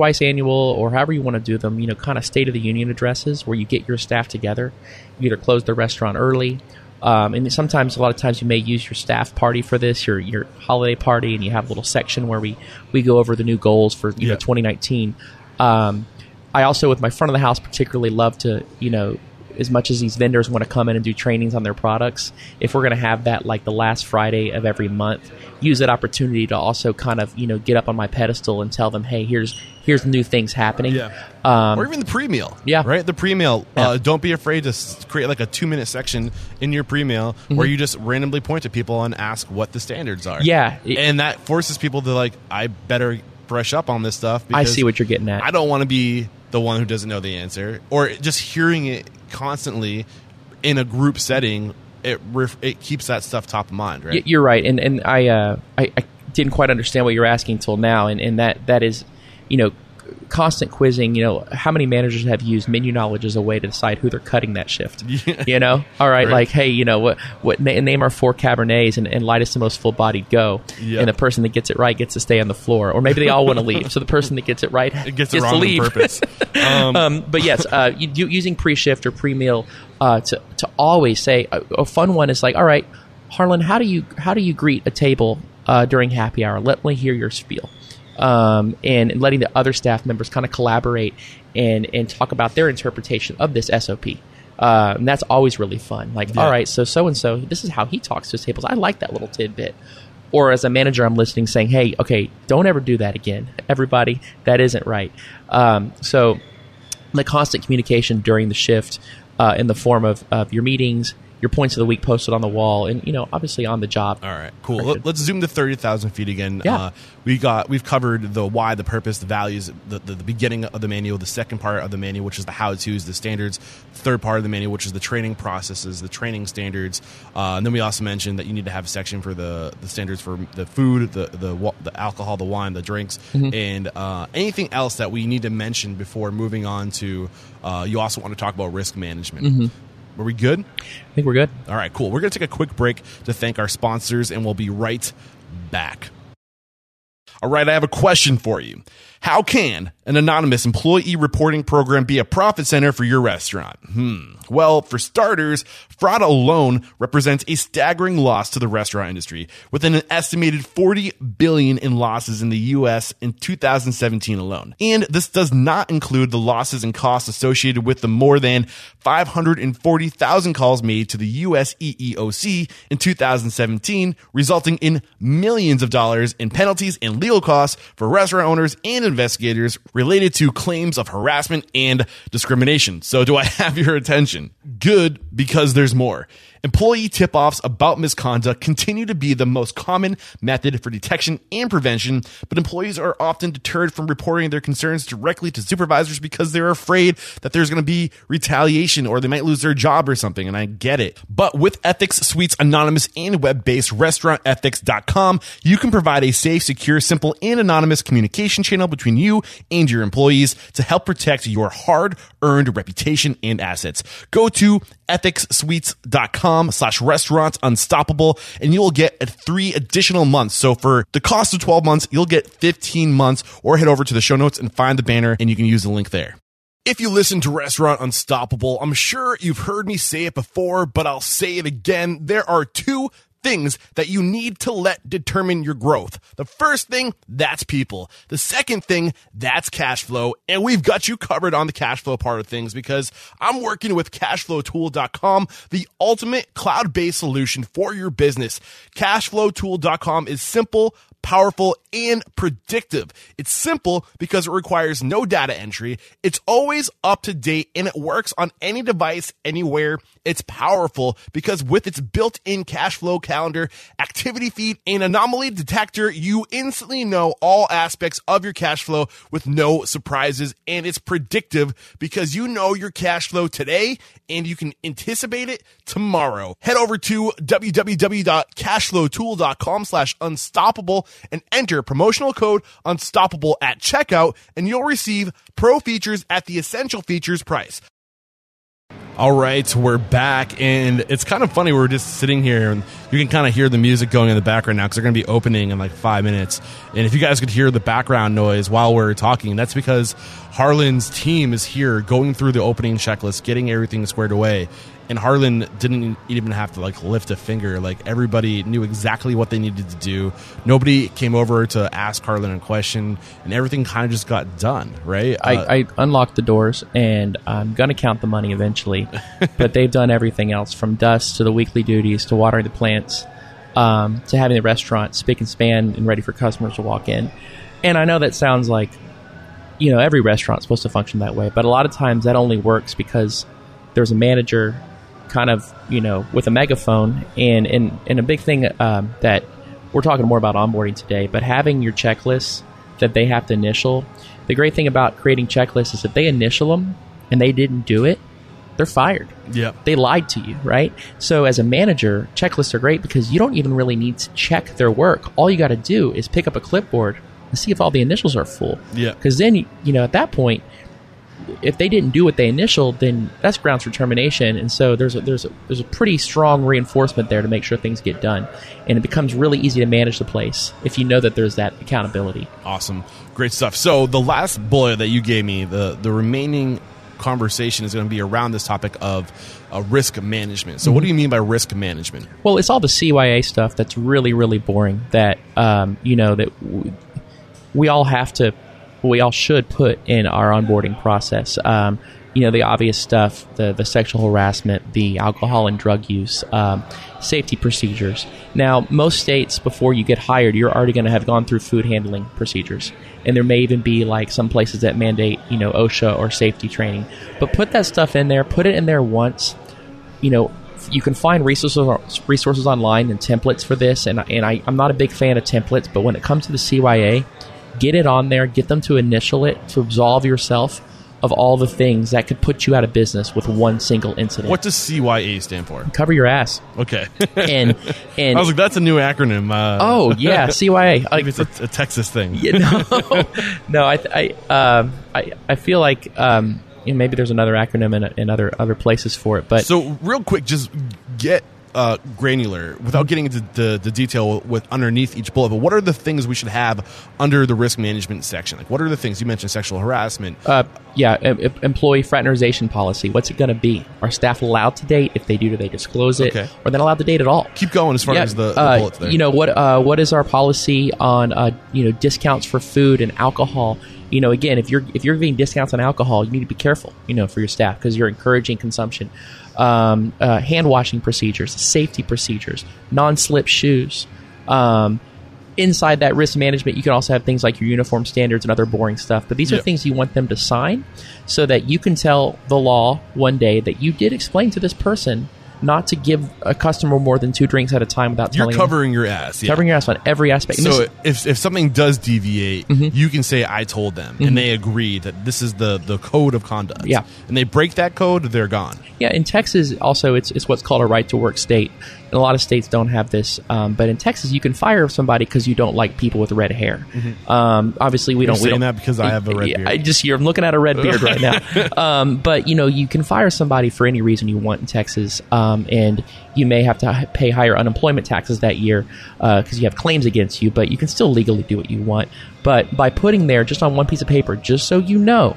Speaker 2: twice annual or however you want to do them, you know, kind of state of the union addresses where you get your staff together. You either close the restaurant early. Um, and sometimes, a lot of times, you may use your staff party for this, your your holiday party, and you have a little section where we we go over the new goals for you
Speaker 1: Yeah.
Speaker 2: know 2019. Um, I also, with my front of the house, particularly love to, you know, as much as these vendors want to come in and do trainings on their products, if we're going to have that like the last Friday of every month, use that opportunity to also kind of, you know, get up on my pedestal and tell them, hey, here's here's new things happening. Um,
Speaker 1: or even the pre-meal.
Speaker 2: Yeah.
Speaker 1: Right? The pre-meal.
Speaker 2: Yeah.
Speaker 1: Uh, don't be afraid to create like a two-minute section in your pre-meal
Speaker 2: Mm-hmm.
Speaker 1: where you just randomly point to people and ask what the standards are.
Speaker 2: Yeah.
Speaker 1: And that forces people to like, I better brush up on this stuff.
Speaker 2: I see what you're getting at.
Speaker 1: I don't want to be the one who doesn't know the answer, or just hearing it constantly in a group setting. It ref- it keeps that stuff top of mind, right?
Speaker 2: You're right, and and I, uh, I I didn't quite understand what you're asking till now, and, and that that is, you know, constant quizzing. You know, how many managers have used menu knowledge as a way to decide who they're cutting that shift? You know, all right,
Speaker 1: Right.
Speaker 2: like hey, you know what? What na- name our four cabernets and, and lightest and most full bodied go,
Speaker 1: Yeah.
Speaker 2: and the person that gets it right gets to stay on the floor, or maybe they all want to leave. So the person that gets it right
Speaker 1: It gets it
Speaker 2: to
Speaker 1: wrong on
Speaker 2: leave.
Speaker 1: purpose. Um,
Speaker 2: Um, but yes, uh, you, you, using pre-shift or pre-meal uh, to to always say a, a fun one is like, all right, Harlan, how do you how do you greet a table uh, during happy hour? Let me hear your spiel. Um, and, letting the other staff members kind of collaborate and and talk about their interpretation of this SOP. Uh, and that's always really fun. Like,
Speaker 1: Yeah.
Speaker 2: all right, so so and so, this is how he talks to his tables. I like that little tidbit. Or as a manager, I'm listening, saying, "Hey, okay, don't ever do that again, everybody. That isn't right." Um, so the constant communication during the shift uh, in the form of, of your meetings, your points of the week posted on the wall, and you know, obviously on the job.
Speaker 1: All right, cool. Let, us zoom to thirty thousand feet again.
Speaker 2: Yeah.
Speaker 1: Uh, we got we've covered the why, the purpose, the values, the, the, the beginning of the manual, the second part of the manual, which is the how tos, the standards, third part of the manual, which is the training processes, the training standards, uh, and then we also mentioned that you need to have a section for the the standards for the food, the the the alcohol, the wine, the drinks, and uh, anything else that we need to mention before moving on to. Uh, you also want to talk about risk management. Are we good?
Speaker 2: I think we're good.
Speaker 1: All right, cool. We're going to take a quick break to thank our sponsors, and we'll be right back. All right, I have a question for you. How can an anonymous employee reporting program be a profit center for your restaurant? Hmm. Well, for starters, fraud alone represents a staggering loss to the restaurant industry, with an estimated 40 billion in losses in the US in 2017 alone. And this does not include the losses and costs associated with the more than 540,000 calls made to the US EEOC in 2017, resulting in millions of dollars in penalties and legal costs for restaurant owners and investigators related to claims of harassment and discrimination. So, do I have your attention? Good, because there's more. Employee tip offs about misconduct continue to be the most common method for detection and prevention, but employees are often deterred from reporting their concerns directly to supervisors because they're afraid that there's going to be retaliation or they might lose their job or something, and I get it. But with Ethics Suite's anonymous and web based restaurantethics.com, you can provide a safe, secure, simple, and anonymous communication channel between you and your employees to help protect your hard earned reputation and assets. Go to ethicssuites.com slash restaurants unstoppable and you'll get a three additional months. So for the cost of 12 months, you'll get 15 months or head over to the show notes and find the banner and you can use the link there. If you listen to Restaurant Unstoppable, I'm sure you've heard me say it before, but I'll say it again. There are two things that you need to let determine your growth. The first thing, that's people. The second thing, that's cash flow. And we've got you covered on the cash flow part of things because I'm working with cashflowtool.com, the ultimate cloud-based solution for your business. Cashflowtool.com is simple, powerful, and predictive. It's simple because it requires no data entry. It's always up to date and it works on any device anywhere. It's powerful because with its built-in cash flow calendar, activity feed, and anomaly detector, you instantly know all aspects of your cash flow with no surprises. And it's predictive because you know your cash flow today and you can anticipate it tomorrow. Head over to www.cashflowtool.com slash unstoppable and enter promotional code unstoppable at checkout and you'll receive pro features at the essential features price. All right, we're back, and it's kind of funny. We're just sitting here, and you can kind of hear the music going in the background now because they're going to be opening in like five minutes. And if you guys could hear the background noise while we're talking, that's because Harlan's team is here going through the opening checklist, getting everything squared away. And Harlan didn't even have to like lift a finger. Like everybody knew exactly what they needed to do. Nobody came over to ask Harlan a question, and everything kind of just got done. Right? Uh,
Speaker 2: I, I unlocked the doors and I'm going to count the money eventually. but they've done everything else from dust to the weekly duties to watering the plants um, to having the restaurant spick and span and ready for customers to walk in. And I know that sounds like, you know, every restaurant's supposed to function that way, but a lot of times that only works because there's a manager kind of, you know, with a megaphone. And, and, and a big thing um, that we're talking more about onboarding today, but having your checklists that they have to initial. The great thing about creating checklists is if they initial them and they didn't do it, they're fired.
Speaker 1: Yep.
Speaker 2: They lied to you, right? So as a manager, checklists are great because you don't even really need to check their work. All you got to do is pick up a clipboard and see if all the initials are full.
Speaker 1: Yeah.
Speaker 2: Because then, you know, at that point, if they didn't do what they initialed, then that's grounds for termination. And so there's a, there's a, there's a pretty strong reinforcement there to make sure things get done, and it becomes really easy to manage the place if you know that there's that accountability.
Speaker 1: Awesome. Great stuff. So the last bullet that you gave me, the the remaining conversation is going to be around this topic of uh, risk management. So what do you mean by risk management?
Speaker 2: Well, it's all the CYA stuff that's really, really boring. That um, you know that w- we all have to, we all should put in our onboarding process. Um, you know the obvious stuff, the the sexual harassment, the alcohol and drug use, um, safety procedures. Now, most states, before you get hired, you're already going to have gone through food handling procedures, and there may even be like some places that mandate you know OSHA or safety training. But put that stuff in there. Put it in there once you know, you can find resources resources online and templates for this. And and I, I'm not a big fan of templates, but when it comes to the CYA, get it on there, get them to initial it, to absolve yourself of all the things that could put you out of business with one single incident.
Speaker 1: What does CYA stand for?
Speaker 2: Cover your ass.
Speaker 1: Okay.
Speaker 2: And and
Speaker 1: I was like, that's a new acronym. Uh,
Speaker 2: oh yeah, CYA. Like,
Speaker 1: it's a, a Texas thing.
Speaker 2: you know, no, I I, um, I I feel like um, you know, maybe there's another acronym in, in other other places for it, but
Speaker 1: So real quick, just get uh, granular without getting into the, the detail with underneath each bullet. But what are the things we should have under the risk management section? Like, what are the things you mentioned? Sexual harassment.
Speaker 2: Uh, yeah, em- em- employee fraternization policy. What's it going to be? Are staff allowed to date? If they do, do they disclose it?
Speaker 1: Okay.
Speaker 2: Or then allowed to date at all?
Speaker 1: Keep going as far
Speaker 2: Yeah,
Speaker 1: as the, the
Speaker 2: uh,
Speaker 1: bullets there.
Speaker 2: You know what? Uh, what is our policy on uh, you know discounts for food and alcohol? You know, again, if you're if you're giving discounts on alcohol, you need to be careful. You know, for your staff because you're encouraging consumption. Um, uh, hand washing procedures, safety procedures, non-slip shoes. Um, inside that risk management, you can also have things like your uniform standards and other boring stuff. But these are
Speaker 1: Yeah.
Speaker 2: things you want them to sign so that you can tell the law one day that you did explain to this person not to give a customer more than two drinks at a time without telling.
Speaker 1: You're
Speaker 2: telling them.
Speaker 1: covering your ass. Yeah.
Speaker 2: Covering your ass on every aspect.
Speaker 1: So
Speaker 2: this-
Speaker 1: if, if something does deviate,
Speaker 2: Mm-hmm.
Speaker 1: you can say I told them, and they agree that this is the, the code of conduct.
Speaker 2: Yeah.
Speaker 1: and they break that code, they're gone.
Speaker 2: yeah, in Texas, also, it's, it's what's called a right to work state. A lot of states don't have this. Um, but in Texas, you can fire somebody because you don't like people with red hair. Um, obviously, we
Speaker 1: Mm-hmm. You're
Speaker 2: don't. we don't,
Speaker 1: that because I have a red beard.
Speaker 2: I just you're looking at a red beard right now. Um, but you know, you can fire somebody for any reason you want in Texas, um, and you may have to pay higher unemployment taxes that year because you have claims against you. But you can still legally do what you want. But by putting there just on one piece of paper, just so you know,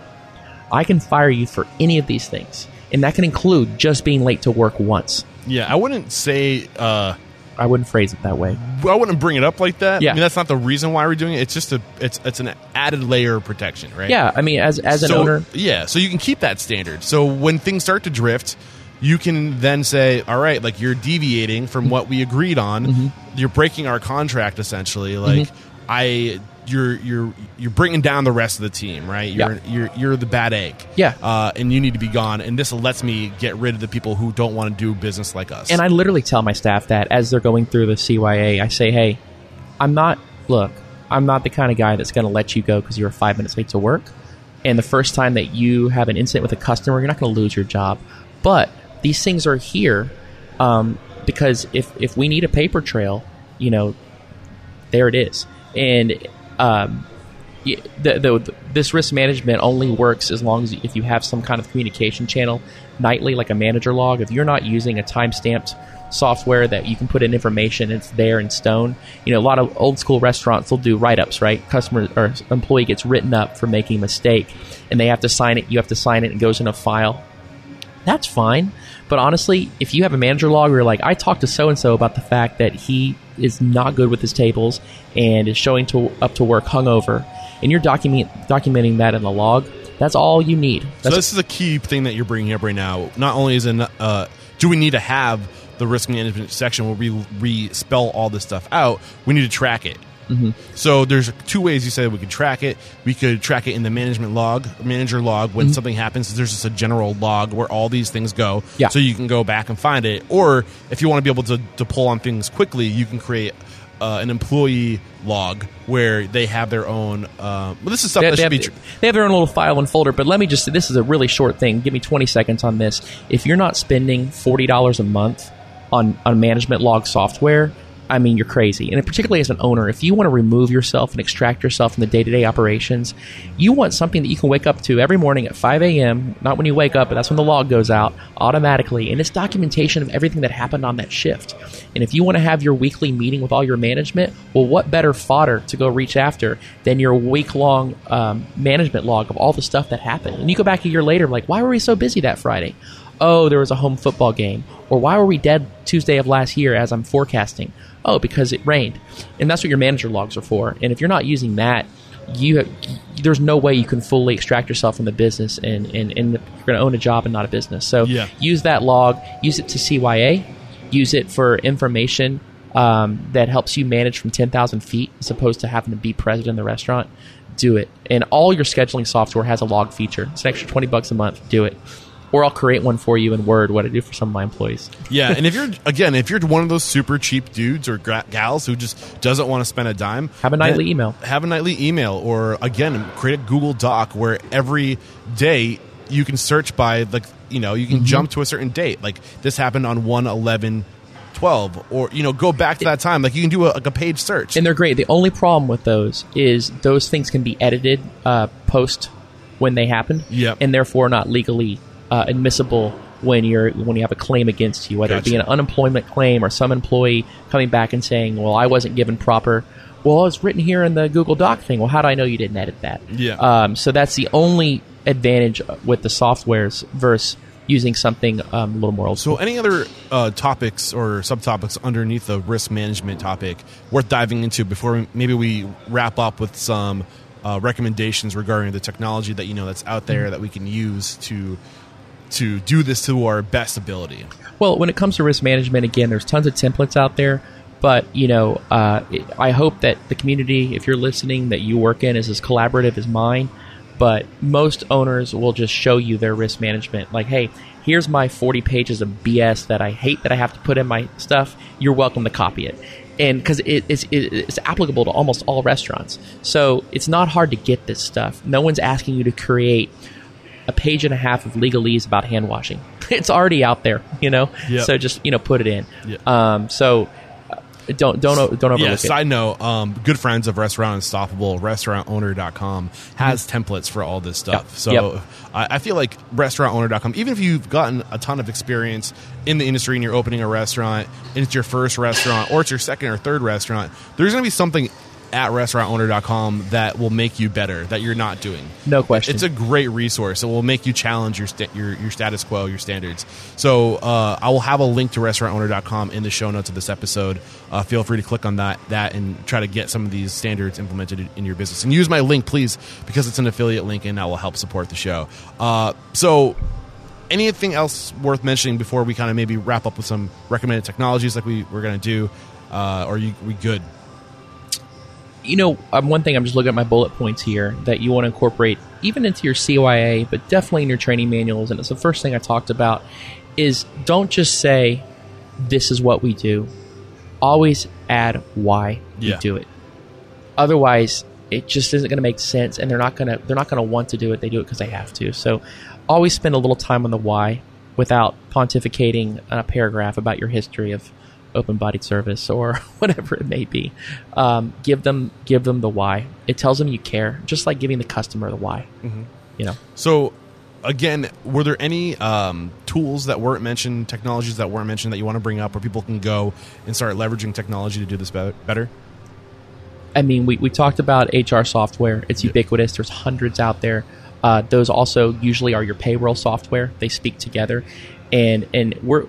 Speaker 2: I can fire you for any of these things, and that can include just being late to work once.
Speaker 1: Yeah, I wouldn't say. Uh,
Speaker 2: I wouldn't phrase it that way.
Speaker 1: I wouldn't bring it up like that.
Speaker 2: Yeah.
Speaker 1: I mean, that's not the reason why we're doing it. It's just a it's it's an added layer of protection, right?
Speaker 2: Yeah, I mean, as as an
Speaker 1: so,
Speaker 2: owner,
Speaker 1: Yeah, so you can keep that standard. So when things start to drift, you can then say, "All right, like you're deviating from what we agreed on.
Speaker 2: Mm-hmm.
Speaker 1: You're breaking our contract essentially. Like I you're you're you're bringing down the rest of the team, right? You're
Speaker 2: Yeah.
Speaker 1: you're you're the bad egg.
Speaker 2: Yeah.
Speaker 1: Uh, and you need to be gone and this lets me get rid of the people who don't want to do business like us.
Speaker 2: And I literally tell my staff that as they're going through the CYA, I say, hey, I'm not, look, I'm not the kind of guy that's going to let you go because you're five minutes late to work. And the first time that you have an incident with a customer, you're not going to lose your job. But these things are here um, because if, if we need a paper trail, you know, there it is. And um, the, the, this risk management only works as long as if you have some kind of communication channel nightly, like a manager log. If you're not using a time stamped software that you can put in information, it's there in stone. You know, a lot of old school restaurants will do write ups, right? Customer or employee gets written up for making a mistake, and they have to sign it. You have to sign it, and it goes in a file. That's fine. But honestly, if you have a manager log where you're like, I talked to so and so about the fact that he is not good with his tables and is showing to, up to work hungover, and you're document, documenting that in the log, that's all you need.
Speaker 1: So
Speaker 2: That's,
Speaker 1: this is a key thing that you're bringing up right now. Not only is it, uh, do we need to have the risk management section where we re spell all this stuff out, we need to track it. Mm-hmm. So there's two ways you said we could track it. We could track it in the management log, manager log. When something happens, there's just a general log where all these things go.
Speaker 2: Yeah.
Speaker 1: So you can go back and find it. Or if you want to be able to, to pull on things quickly, you can create uh, an employee log where they have their own. Uh, well, this is stuff
Speaker 2: they,
Speaker 1: that
Speaker 2: they
Speaker 1: should
Speaker 2: have,
Speaker 1: be. Tr-
Speaker 2: they have their own little file and folder, but let me just say this is a really short thing. Give me 20 seconds on this. If you're not spending $40 a month on, on management log software, I mean, you're crazy. And particularly as an owner, if you want to remove yourself and extract yourself from the day to day operations, you want something that you can wake up to every morning at 5 a.m. Not when you wake up, but that's when the log goes out automatically. And it's documentation of everything that happened on that shift. And if you want to have your weekly meeting with all your management, well, what better fodder to go reach after than your week long um, management log of all the stuff that happened? And you go back a year later, like, why were we so busy that Friday? Oh, there was a home football game. Or why were we dead Tuesday of last year as I'm forecasting? Oh, because it rained. And that's what your manager logs are for. And if you're not using that, you there's no way you can fully extract yourself from the business and, and, and you're going to own a job and not a business. So
Speaker 1: Yeah.
Speaker 2: use that log, use it to CYA, use it for information um, that helps you manage from 10,000 feet as opposed to having to be present in the restaurant. Do it. And all your scheduling software has a log feature. It's an extra 20 bucks a month. Do it. Or I'll create one for you in Word, what I do for some of my employees.
Speaker 1: Yeah, and if you're again, if you're one of those super cheap dudes or gals who just doesn't want to spend a dime,
Speaker 2: Have a nightly email.
Speaker 1: Have a nightly email, or again, create a Google Doc where every day you can search by like you know you can
Speaker 2: Mm-hmm.
Speaker 1: jump to a certain date. Like this happened on one eleven. 12 or you know go back to that time like you can do a, like a page search
Speaker 2: and they're great. The only problem with those is those things can be edited uh, post when they happen,
Speaker 1: Yep.
Speaker 2: and therefore not legally uh, admissible when you're when you have a claim against you, whether it be an unemployment claim or some employee coming back and saying, "Well, I wasn't given proper." Well, it's written here in the Google Doc thing. Well, how do I know you didn't edit that?
Speaker 1: Yeah.
Speaker 2: Um, so that's the only advantage with the softwares versus using something um, a little more old
Speaker 1: So, any other uh, topics or subtopics underneath the risk management topic worth diving into before we, maybe we wrap up with some uh, recommendations regarding the technology that you know that's out there that we can use to to do this to our best ability?
Speaker 2: Well, when it comes to risk management, again, there's tons of templates out there. But you know, uh, I hope that the community, if you're listening, that you work in is as collaborative as mine. But most owners will just show you their risk management. Like, hey, here's my 40 pages of BS that I hate that I have to put in my stuff. You're welcome to copy it. And because it, it's, it, it's applicable to almost all restaurants. So it's not hard to get this stuff. No one's asking you to create a page and a half of legalese about hand washing. It's already out there, you know.
Speaker 1: Yep.
Speaker 2: So just you know put it in.
Speaker 1: Yeah.
Speaker 2: Um, so uh, don't don't don't overlook
Speaker 1: Yeah,
Speaker 2: it.
Speaker 1: side note, um, good friends of Restaurant Unstoppable, restaurantowner.com, has templates for all this stuff.
Speaker 2: Yep.
Speaker 1: So
Speaker 2: Yep.
Speaker 1: I, I feel like restaurantowner.com, even if you've gotten a ton of experience in the industry and you're opening a restaurant and it's your first restaurant or it's your second or third restaurant, there's going to be something at restaurantowner.com that will make you better that you're not doing.
Speaker 2: No question.
Speaker 1: It's a great resource. It will make you challenge your sta- your, your status quo, your standards. So uh, I will have a link to restaurantowner.com in the show notes of this episode. Uh, feel free to click on that that and try to get some of these standards implemented in- your business. And use my link, please, because it's an affiliate link and that will help support the show. Uh, so anything else worth mentioning before we kind of maybe wrap up with some recommended technologies like we, we're going to do? Uh, or are you we good?
Speaker 2: You know, um, one thing I'm just looking at my bullet points here that you want to incorporate even into your CYA, but definitely in your training manuals. And it's the first thing I talked about is don't just say this is what we do. Always add why
Speaker 1: Yeah.
Speaker 2: you do it. Otherwise, it just isn't going to make sense, and they're not going to they're not going to want to do it. They do it because they have to. So, always spend a little time on the why without pontificating a paragraph about your history of open bodied service or whatever it may be. Um, give them give them the why. It tells them you care, just like giving the customer the why. You know,
Speaker 1: So, again, were there any um, tools that weren't mentioned, technologies that weren't mentioned that you want to bring up where people can go and start leveraging technology to do this better? better?
Speaker 2: I mean, we, we talked about HR software. It's ubiquitous. There's hundreds out there. Uh, those also usually are your payroll software. They speak together, and and we're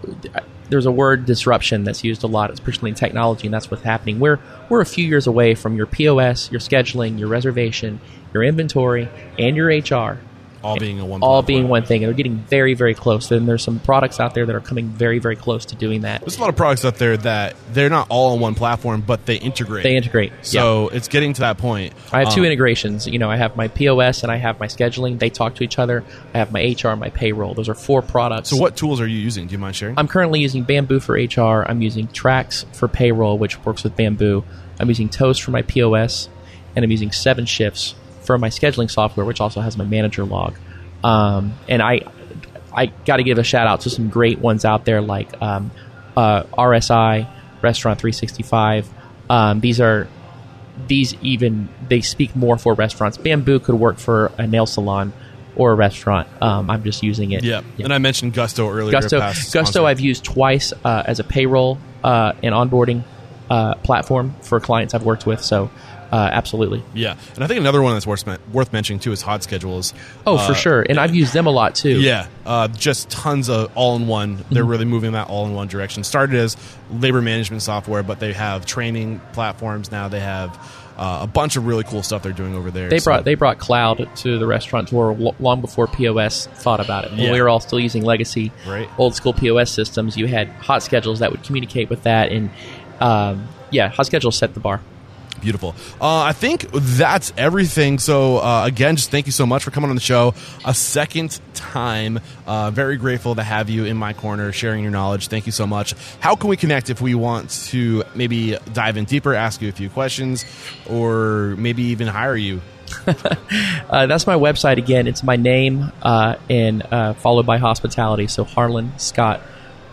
Speaker 2: there's a word disruption that's used a lot, especially in technology, and that's what's happening. We're we're a few years away from your POS, your scheduling, your reservation, your inventory, and your HR
Speaker 1: All being a one.
Speaker 2: all being one thing. And they're getting very very close. And there's some products out there that are coming very very close to doing that.
Speaker 1: There's a lot of products out there that they're not all on one platform, but they integrate.
Speaker 2: They integrate. Yeah.
Speaker 1: So it's getting to that point.
Speaker 2: I have two
Speaker 1: Um,
Speaker 2: integrations. You know, I have my POS and I have my scheduling. They talk to each other. I have my HR and my payroll. Those are four products.
Speaker 1: So what tools are you using? Do you mind sharing?
Speaker 2: I'm currently using Bamboo for HR. I'm using Trax for payroll, which works with Bamboo. I'm using Toast for my POS, and I'm using Seven Shifts for my scheduling software, which also has my manager log. Um, and I, I got to give a shout out to some great ones out there like um, uh, RSI, Restaurant 365. Um, these are these even they speak more for restaurants. Bamboo could work for a nail salon or a restaurant. Um, I'm just using it.
Speaker 1: Yeah. And I mentioned Gusto earlier.
Speaker 2: Gusto, Gusto. I've used twice uh, as a payroll uh, and onboarding uh, platform for clients I've worked with. So, uh, absolutely.
Speaker 1: Yeah, and I think another one that's worth worth mentioning too is Hot Schedules.
Speaker 2: Oh,
Speaker 1: Uh,
Speaker 2: for sure. And I've used them a lot too.
Speaker 1: Yeah, uh, just tons of all in one.
Speaker 2: Mm-hmm.
Speaker 1: They're really moving that all in one direction. Started as labor management software, but they have training platforms now. They have uh, a bunch of really cool stuff they're doing over there.
Speaker 2: They
Speaker 1: So-
Speaker 2: brought they brought cloud to the restaurateur lo- long before POS thought about it. When
Speaker 1: Yeah.
Speaker 2: we were all still using legacy,
Speaker 1: Right.
Speaker 2: old school POS systems, you had hot schedules that would communicate with that, and um, yeah, hot schedules set the bar.
Speaker 1: Beautiful. Uh, I think that's everything. So, uh, again, just thank you so much for coming on the show a second time. Uh, very grateful to have you in my corner sharing your knowledge. Thank you so much. How can we connect if we want to maybe dive in deeper, ask you a few questions, or maybe even hire you?
Speaker 2: Uh, that's my website again. It's my name uh, and uh, followed by hospitality. So Harlan Scott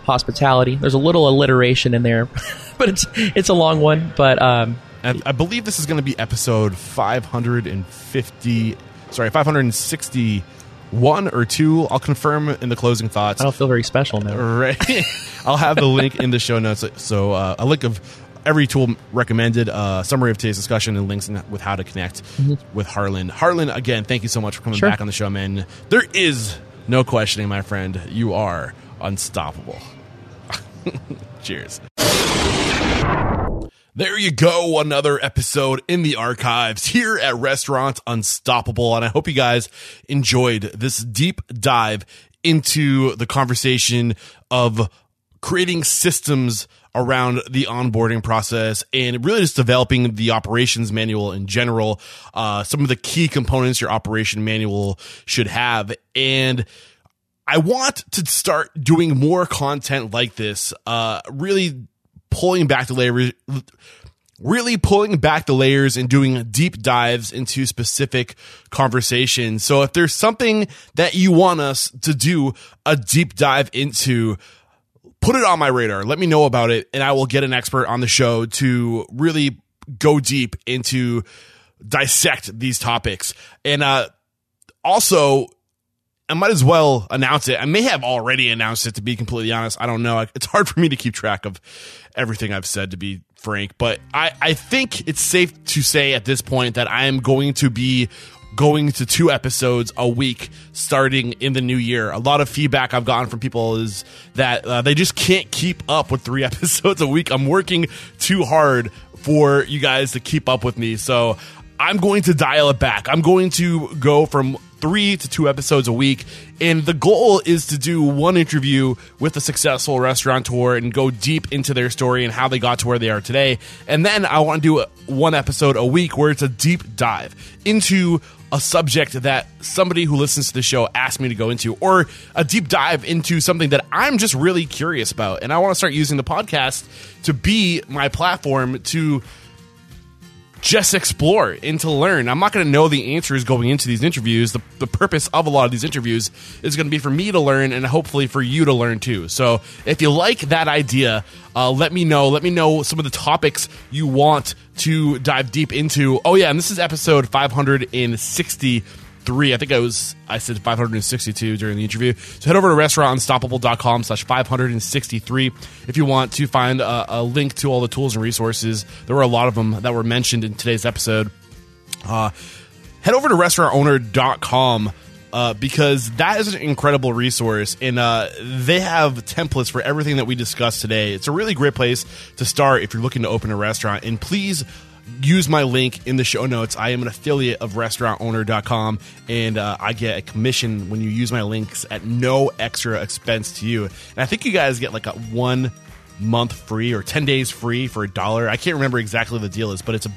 Speaker 2: Hospitality. There's a little alliteration in there, but it's it's a long one. But um,
Speaker 1: And I believe this is going to be episode 550, sorry, 561 or 2. I'll confirm in the closing thoughts.
Speaker 2: I don't feel very special now.
Speaker 1: Right. I'll have the link in the show notes. So uh, a link of every tool recommended, uh, summary of today's discussion, and links with how to connect with Harlan. Harlan, again, thank you so much for coming
Speaker 2: Sure.
Speaker 1: back on the show, man. There is no questioning, my friend. You are unstoppable. Cheers. There you go, another episode in the archives here at Restaurant Unstoppable. And I hope you guys enjoyed this deep dive into the conversation of creating systems around the onboarding process and really just developing the operations manual in general, uh, some of the key components your operation manual should have. And I want to start doing more content like this, uh, really pulling back the layers, really pulling back the layers and doing deep dives into specific conversations. So if there's something that you want us to do a deep dive into, put it on my radar. Let me know about it, and I will get an expert on the show to really go deep into dissect these topics. And uh, also, I might as well announce it. I may have already announced it to be completely honest. I don't know. It's hard for me to keep track of everything I've said to be frank, but I, I think it's safe to say at this point that I am going to be going to two episodes a week starting in the new year. A lot of feedback I've gotten from people is that uh, they just can't keep up with three episodes a week. I'm working too hard for you guys to keep up with me. So I'm going to dial it back. I'm going to go from three to two episodes a week. And the goal is to do one interview with a successful restaurateur and go deep into their story and how they got to where they are today. And then I want to do one episode a week where it's a deep dive into a subject that somebody who listens to the show asked me to go into, or a deep dive into something that I'm just really curious about. And I want to start using the podcast to be my platform to just explore and to learn. I'm not going to know the answers going into these interviews. The, the purpose of a lot of these interviews is going to be for me to learn and hopefully for you to learn too. So if you like that idea, uh, let me know. Let me know some of the topics you want to dive deep into. Oh, yeah, and this is episode 560 three. I think I was I said 562 during the interview. So head over to restaurantunstoppable.com slash 563 if you want to find a, a link to all the tools and resources. There were a lot of them that were mentioned in today's episode. Uh, head over to restaurantowner.com uh, because that is an incredible resource and uh, they have templates for everything that we discussed today. It's a really great place to start if you're looking to open a restaurant. And please use my link in the show notes. I am an affiliate of restaurantowner.com and uh, I get a commission when you use my links at no extra expense to you. And I think you guys get like a one month free or 10 days free for a dollar. I can't remember exactly the deal is, but it's a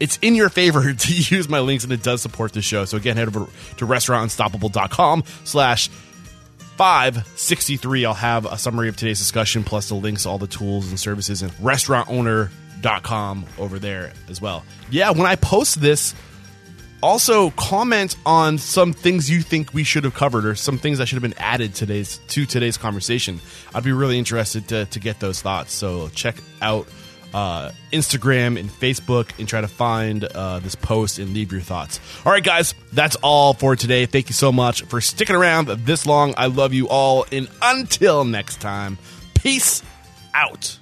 Speaker 1: it's in your favor to use my links and it does support the show. So again, head over to restaurantunstoppable.com slash 563. I'll have a summary of today's discussion plus the links all the tools and services and restaurantowner.com over there as well. Yeah, when I post this also comment on some things you think we should have covered or some things that should have been added today's to today's conversation. I'd be really interested to, to get those thoughts. So check out uh, Instagram and Facebook and try to find uh, this post and leave your thoughts. All right, guys, that's all for today. Thank you so much for sticking around this long. I love you all. And until next time, peace out.